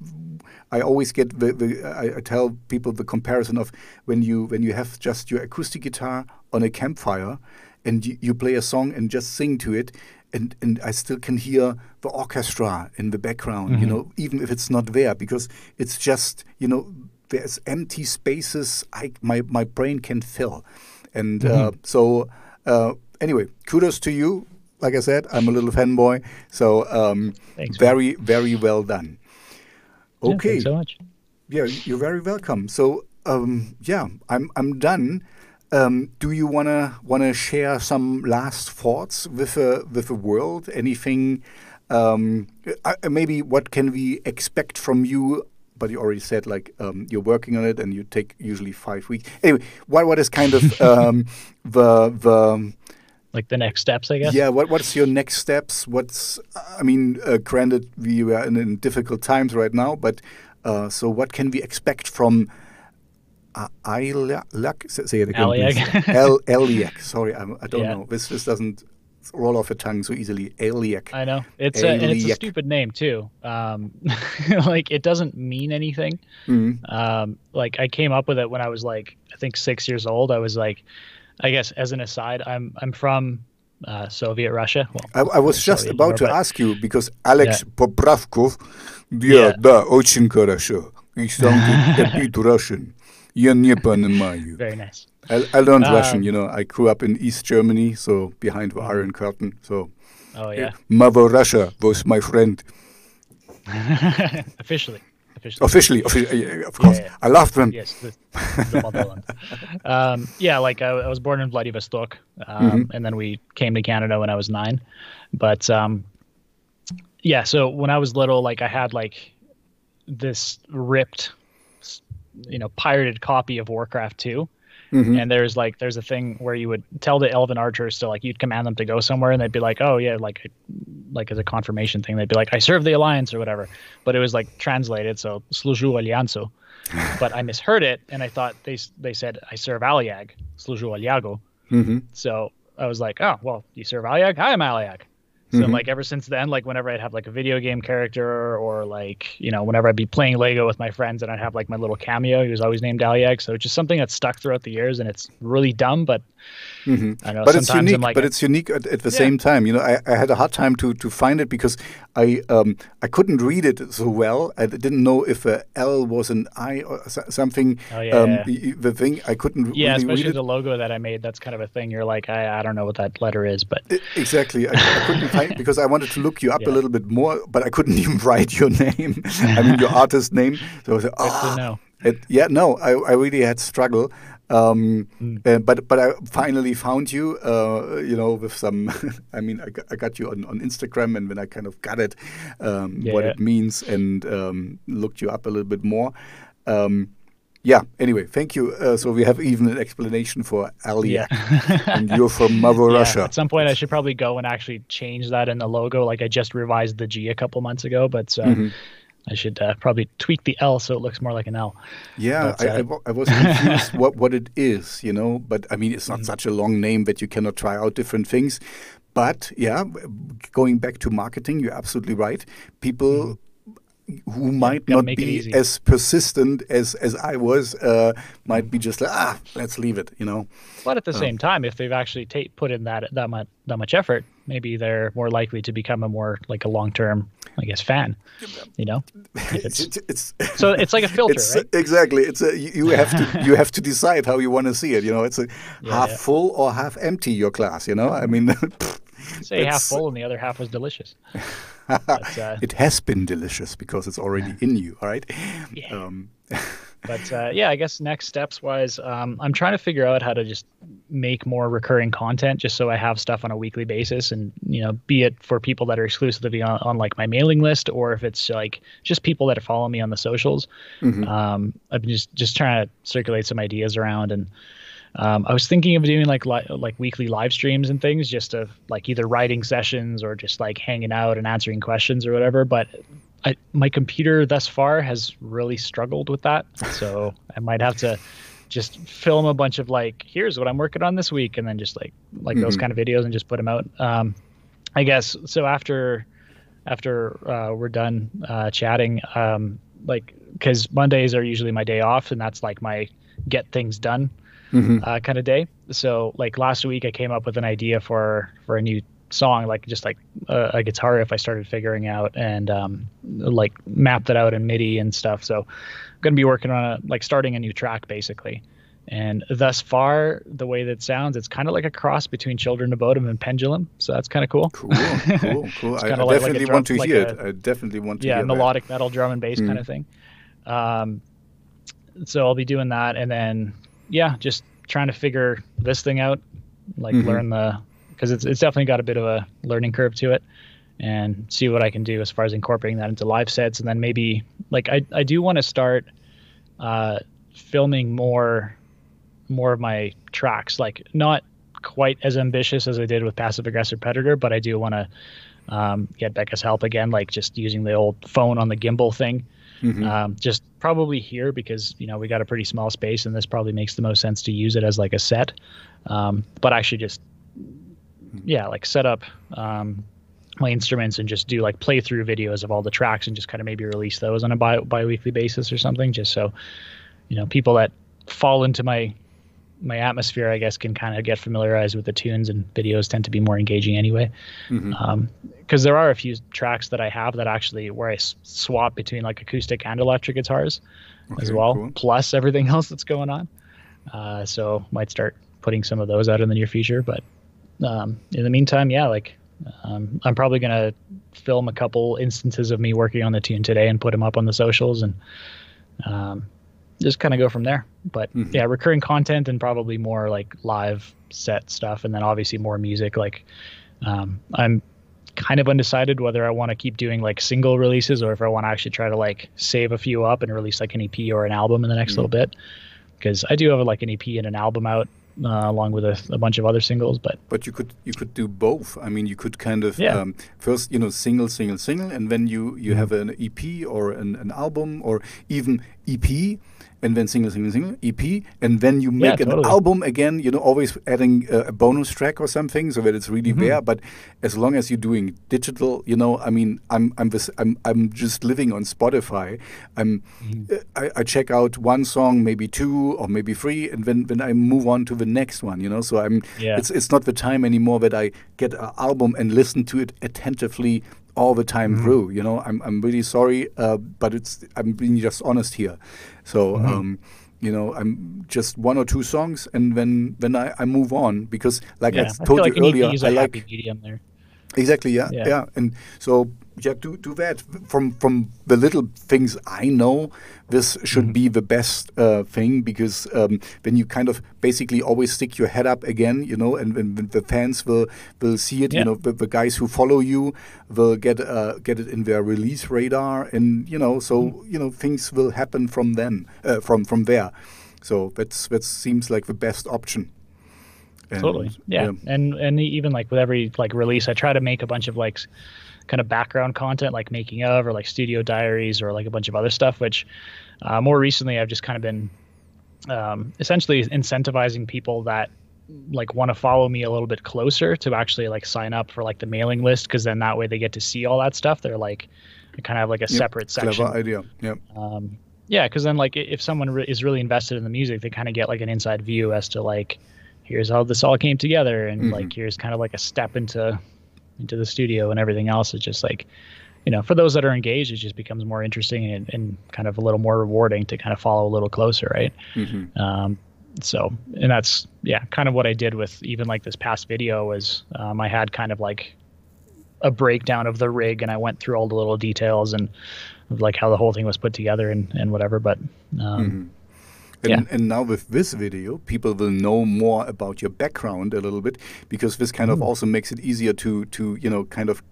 I always get the, the I, I, tell people the comparison of when you when you have just your acoustic guitar on a campfire and you, you play a song and just sing to it and and I still can hear the orchestra in the background mm-hmm. you know even if it's not there because it's just you know there's empty spaces I my my brain can fill and uh, mm-hmm. uh, so uh, anyway kudos to you like I said, I'm a little fanboy. So um, Thanks, very, very well done. Yeah, Okay. thanks so much. Yeah, you're very welcome. So, um, yeah, I'm I'm done. Um, do you wanna wanna share some last thoughts with the with the world? Anything? Um, uh, maybe what can we expect from you? But you already said like um, you're working on it, and you take usually five weeks. Anyway, what what is kind of (laughs) um, the the Like the next steps, I guess. yeah, what what's your next steps? What's I mean, uh, granted we are in, in difficult times right now, but uh, so what can we expect from uh, Aliak? Say it again. El Sorry, I, I don't Yeah. know. This this doesn't roll off the tongue so easily. Aliak. I know it's a, and it's a stupid name too. Um, (laughs) like it doesn't mean anything. Mhm. Um, like I came up with it when I was like I think six years old. I was like, I guess as an aside, I'm I'm from uh, Soviet Russia. Well, I, I was just Soviet about Union, to but- ask you because Alex Yeah. Popravkov, да, Yeah. да, очень хорошо. И sounded a bit Russian. Я не понимаю. very nice. I, I learned Russian, Um, you know. I grew up in East Germany, so behind the Iron Curtain. So Oh yeah, Mother Russia was my friend. (laughs) officially, officially. Officially, officially yeah, of course. yeah. I loved them. Yes, the, the motherland. (laughs) um, yeah, like I, I was born in Vladivostok, um, Mm-hmm. and then we came to Canada when I was nine. But um, yeah, so when I was little, like I had like this ripped, you know, pirated copy of Warcraft 2 Mhm. And there's like there's a thing where you would tell the elven archers to like you'd command them to go somewhere and they'd be like oh yeah like like as a confirmation thing. They'd be like I serve the alliance or whatever. But it was like translated so služu aliansu (laughs) but I misheard it and I thought they they said I serve Aliag služu aliago. Mhm. so I was like oh well you serve Aliag? I am Aliag so Mhm. like ever since then like whenever I'd have like a video game character or like you know whenever I'd be playing Lego with my friends and I'd have like my little cameo he was always named Aliag so it's just something that's stuck throughout the years and it's really dumb but Mhm. I know But it's unique. I'm like but it's unique at, at the Yeah. same time. You know, I, I had a hard time to, to find it because I um, I couldn't read it so well. I didn't know if a L was an I or something. Oh, yeah, um, yeah. y- y- The thing I couldn't yeah really especially read it. the logo that I made that's kind of a thing you're like I, I don't know what that letter is but I- Exactly. I, I couldn't (laughs) find because I wanted to look you up a little bit more, but I couldn't (laughs) even write your name. I mean, your (laughs) artist name. So I was like, good "Ah." to know It, yeah, no, I, I really had struggle. Um, Mm. uh, but but I finally found you, uh, you know, with some. (laughs) I mean, I got, I got you on, on Instagram, and when I kind of got it, um, what it means, and um, looked you up a little bit more. Um, yeah. Anyway, thank you. Uh, so we have even an explanation for Alia, and (laughs) you're from Mother Yeah, Russia. At some point, I should probably go and actually change that in the logo. Like I just revised the G a couple months ago, but uh, Mhm. I should uh, probably tweak the L so it looks more like an L. Yeah, But, I, I, uh, wa- I was confused (laughs) what, what it is, you know. But I mean, Mm. it's not such a long name that you cannot try out different things. But yeah, going back to marketing, you're absolutely right. People who might not be as persistent as as I was uh, might be just like ah, let's leave it, you know. But at the Oh. same time, if they've actually ta- put in that that much that much effort, maybe they're more likely to become a more like a long term, I guess, fan. You know, (laughs) It's, it's, it's, so it's like a filter, it's right? exactly it's a you you have to (laughs) you have to decide how you want to see it. You know, it's a Yeah, half yeah. full or half empty. Your glass, you know. I mean. (laughs) Say half full and the other half was delicious. But, (laughs) uh, it has been delicious because it's already in you, all right? Yeah. Um, (laughs) but uh, yeah, I guess next steps wise, um, I'm trying to figure out how to just make more recurring content, just so I have stuff on a weekly basis, and you know, be it for people that are exclusively on, on like my mailing list, or if it's like just people that follow me on the socials. mhm. Um, I've been just just trying to circulate some ideas around, and um, I was thinking of doing like li- like weekly live streams and things, just of like either writing sessions or just like hanging out and answering questions or whatever. But I, my computer thus far has really struggled with that, so (laughs) I might have to just film a bunch of like, here's what I'm working on this week, and then just like like those Mhm. kind of videos and just put them out. Um, I guess so. After after uh, we're done uh, chatting, um, like because Mondays are usually my day off, and that's like my get things done Mhm. uh, kind of day. So like last week, I came up with an idea for for a new song, like just like a, a guitar riff I started figuring out and um, like mapped it out in MIDI and stuff. So I'm gonna be working on a like starting a new track basically. And thus far, the way that sounds, it's kind of like a cross between Children of Bodom and Pendulum. So that's kind of cool. Cool, cool, (laughs) cool. I, like, definitely like want to hear it. I definitely want to yeah, melodic that. metal drum and bass mm. kind of thing. Um, so I'll be doing that, and then yeah, just trying to figure this thing out, like mm-hmm. learn the because it's it's definitely got a bit of a learning curve to it, and see what I can do as far as incorporating that into live sets, and then maybe like I I do want to start uh, filming more more of my tracks, like not quite as ambitious as I did with Passive Aggressive Predator, but I do want to um, get Becca's help again, like just using the old phone on the gimbal thing. Mm-hmm. Um, just probably here because you know we got a pretty small space, and this probably makes the most sense to use it as like a set. Um, but actually, just yeah, like set up um, my instruments and just do like playthrough videos of all the tracks and just kind of maybe release those on a bi bi-weekly basis or something just so you know people that fall into my my atmosphere i guess can kind of get familiarized with the tunes and videos tend to be more engaging anyway because mm-hmm. um, there are a few tracks that i have that actually where I s- swap between like acoustic and electric guitars okay, as well cool. plus everything (laughs) else that's going on uh, so might start putting some of those out in the near future but um, in the meantime yeah like um, I'm probably gonna film a couple instances of me working on the tune today and put them up on the socials and um, just kind of go from there. But mm-hmm. yeah, recurring content and probably more like live set stuff, and then obviously more music. Like um, I'm kind of undecided whether I want to keep doing like single releases or if I want to actually try to like save a few up and release like an EP or an album in the next mm-hmm. little bit. Because I do have like an EP and an album out uh, along with a, a, bunch of other singles. But but you could you could do both. I mean, you could kind of yeah. um, first you know single single single, and then you you mm-hmm. have an EP or an, an album or even EP and then single, single, single, EP, and then you make yeah, an album again. You know, always adding a, a, bonus track or something so that it's really mm -hmm. there. But as long as you're doing digital, you know, I mean, I'm I'm this, I'm I'm just living on Spotify. I'm mm -hmm. I, I, check out one song, maybe two or maybe three, and then then I move on to the next one. You know, so I'm yeah. it's it's not the time anymore that I get an album and listen to it attentively all the time mm-hmm. through. You know, I'm I'm really sorry, uh, but it's I'm being just honest here. So. Mm-hmm. Um, you know, I'm just one or two songs, and then then I, I move on because, like yeah, I told I like you earlier, I like medium there. Exactly. Yeah, yeah. Yeah. And so yeah, do do that. From from the little things I know, this should mm -hmm. be the best uh, thing because um, then you kind of basically always stick your head up again, you know, and when the fans will will see it, yeah. you know, the, the, guys who follow you will get uh, get it in their release radar, and you know, so mm -hmm. you know things will happen from them, uh, from from there. So that's that seems like the best option. And, totally. Yeah. yeah. And and even like with every like release, I try to make a bunch of like kind of background content like making of or like studio diaries or like a bunch of other stuff. Which uh, more recently I've just kind of been um, essentially incentivizing people that like want to follow me a little bit closer to actually like sign up for like the mailing list because then that way they get to see all that stuff. They're like kind of like a yep. separate section. Clever idea. Yep. Um, yeah, because then like if someone re- is really invested in the music, they kind of get like an inside view as to like here's how this all came together and mm-hmm. like here's kind of like a step into into the studio and everything else it's just like you know for those that are engaged it just becomes more interesting and, and kind of a little more rewarding to kind of follow a little closer right mm-hmm. um, so and that's yeah kind of what i did with even like this past video was um, i had kind of like a breakdown of the rig and i went through all the little details and like how the whole thing was put together and, and whatever but um, mm-hmm. And, yeah. and now with this video, people will know more about your background a little bit because this kind mm. of also makes it easier to to you know kind of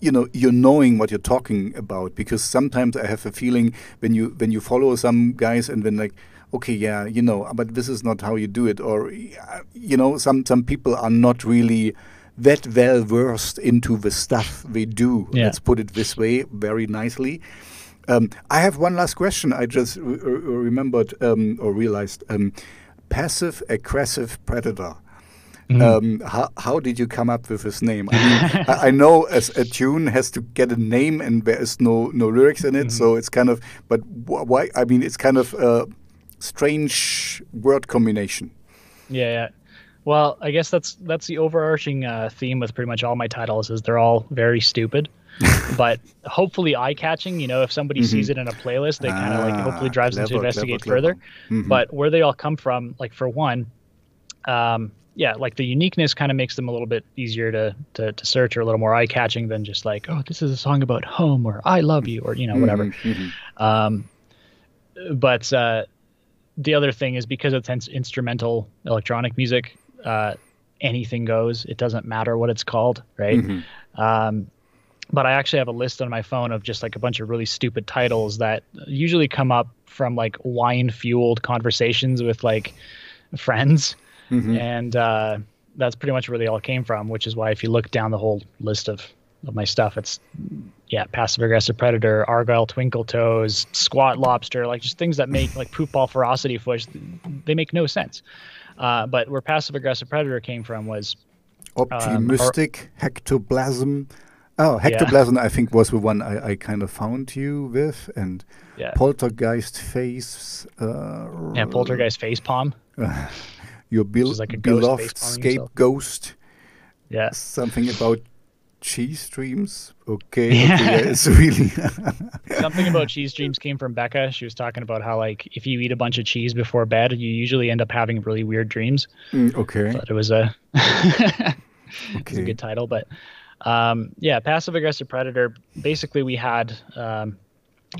you know you're knowing what you're talking about because sometimes I have a feeling when you when you follow some guys and then like okay yeah you know but this is not how you do it or you know some some people are not really that well versed into the stuff they do yeah. let's put it this way very nicely um, I have one last question. I just remembered um, or realized um, passive aggressive predator. Mm. how, how did you come up with this name? I mean, (laughs) I, I, know as a tune has to get a name and there is no no lyrics in it, mm. so it's kind of. But wh why? I mean, it's kind of a strange word combination. Yeah, yeah. Well, I guess that's that's the overarching uh, theme with pretty much all my titles is they're all very stupid. (laughs) but hopefully eye catching. You know, if somebody mm-hmm. sees it in a playlist, they kind of like hopefully ah, drives clever, them to investigate clever, further. Clever. Mm-hmm. But where they all come from, like for one, um, yeah, like the uniqueness kind of makes them a little bit easier to, to, to search or a little more eye catching than just like, oh, this is a song about home or I love you or you know whatever. Mm-hmm, mm-hmm. Um, but uh, the other thing is because it's instrumental electronic music, uh, anything goes. It doesn't matter what it's called, right? Mm-hmm. Um, but I actually have a list on my phone of just like a bunch of really stupid titles that usually come up from like wine fueled conversations with like friends Mm-hmm. And uh, that's pretty much where they all came from, which is why if you look down the whole list of, of my stuff, it's yeah, passive aggressive predator, Argyle twinkle toes, squat lobster, like just things that make like poop ball ferocity fish, they make no sense. Uh, but where passive aggressive predator came from was optimistic um, hectoplasm. Oh, hectoplasm, yeah. I think was the one I, I kind of found you with, and yeah. poltergeist face. Uh, yeah, poltergeist face palm. (laughs) your bil- like beloved scapegoat. Yeah. Something about cheese dreams. Okay. (laughs) Yeah. okay yeah, it's really (laughs) something about cheese dreams came from Becca. She was talking about how like if you eat a bunch of cheese before bed, you usually end up having really weird dreams. Mm, okay. But it was a okay. it's a good title, but um, yeah, passive aggressive predator. Basically, we had um,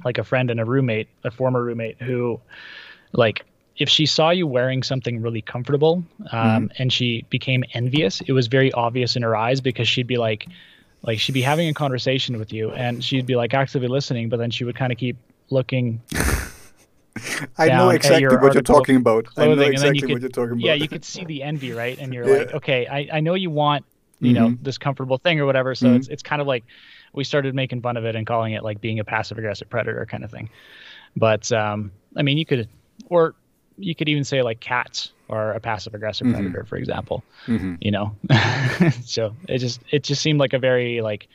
like a friend and a roommate, a former roommate, who like if she saw you wearing something really comfortable um, mm-hmm. and she became envious, it was very obvious in her eyes because she'd be like, like she'd be having a conversation with you and she'd be like actively listening, but then she would kind of keep looking. (laughs) I know exactly what you're talking about. I know exactly could, what you're talking about. Yeah, you could see the envy, right? And you're yeah. like, okay, I, I know you want, you mm-hmm. know, this comfortable thing or whatever. So mm-hmm. it's it's kind of like we started making fun of it and calling it like being a passive aggressive predator kind of thing. But um, I mean, you could, or you could even say like cats are a passive aggressive mm-hmm. predator, for example. Mm-hmm. You know, (laughs) so it just it just seemed like a very like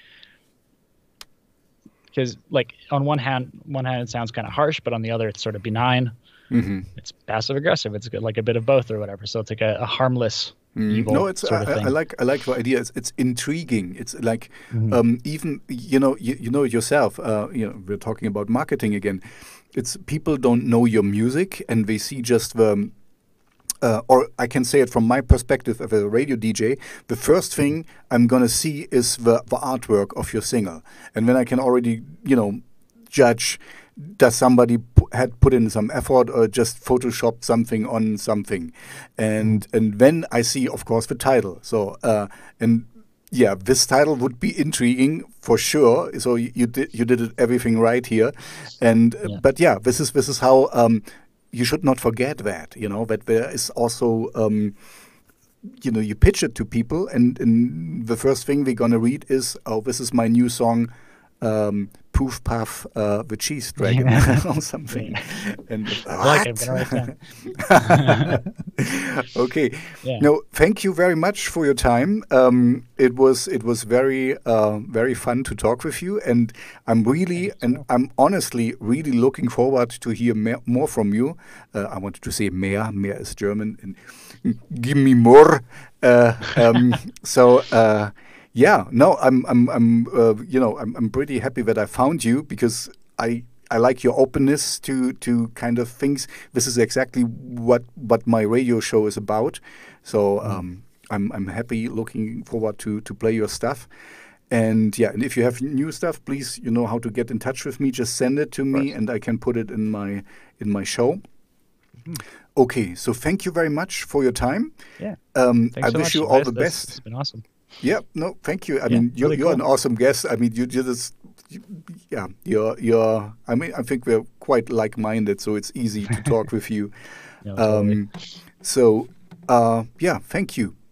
because like on one hand one hand it sounds kind of harsh, but on the other it's sort of benign. Mm-hmm. It's passive aggressive. It's like a bit of both or whatever. So it's like a, a harmless. Evil. No, it's I, I, like I like the idea. It's, it's intriguing. It's like mm-hmm. um, even you know you, you know yourself. Uh, you know we're talking about marketing again it's people don't know your music and they see just the uh, or I can say it from my perspective as a radio DJ, the first thing I'm gonna see is the, the artwork of your single, and then I can already, you know, judge does somebody had put in some effort or just photoshopped something on something, and and then I see, of course, the title. So uh, and yeah, this title would be intriguing for sure. So you, you did you did everything right here, and yeah. but yeah, this is this is how um, you should not forget that you know that there is also. Um, you know, you pitch it to people, and, and the first thing they're gonna read is, "Oh, this is my new song um, Poof Puff uh, the Cheese Dragon (laughs) or something. and (laughs) what? (laughs) okay. Yeah. No, thank you very much for your time. Um, it was it was very uh, very fun to talk with you, and I'm really and I'm honestly really looking forward to hear more from you. Uh, I wanted to say mehr. Mehr is German, and give me more. Uh, um, so uh, yeah, no, I'm, I'm, I'm, uh, you know, I'm, I'm pretty happy that I found you because I, I like your openness to, to kind of things. This is exactly what, what my radio show is about. So mm. um, I'm, I'm happy, looking forward to, to play your stuff. And yeah, and if you have new stuff, please, you know how to get in touch with me. Just send it to me, and I can put it in my in my show. Mm. Okay, so thank you very much for your time. Yeah. Um, I so wish you all the best. It's been awesome. Yeah, no, thank you. I yeah, mean, you're, really you're cool. an awesome guest. I mean, you just, you, yeah, you're, you're, I mean, I think we're quite like minded, so it's easy to talk (laughs) with you. Yeah, um, so, uh, yeah, thank you.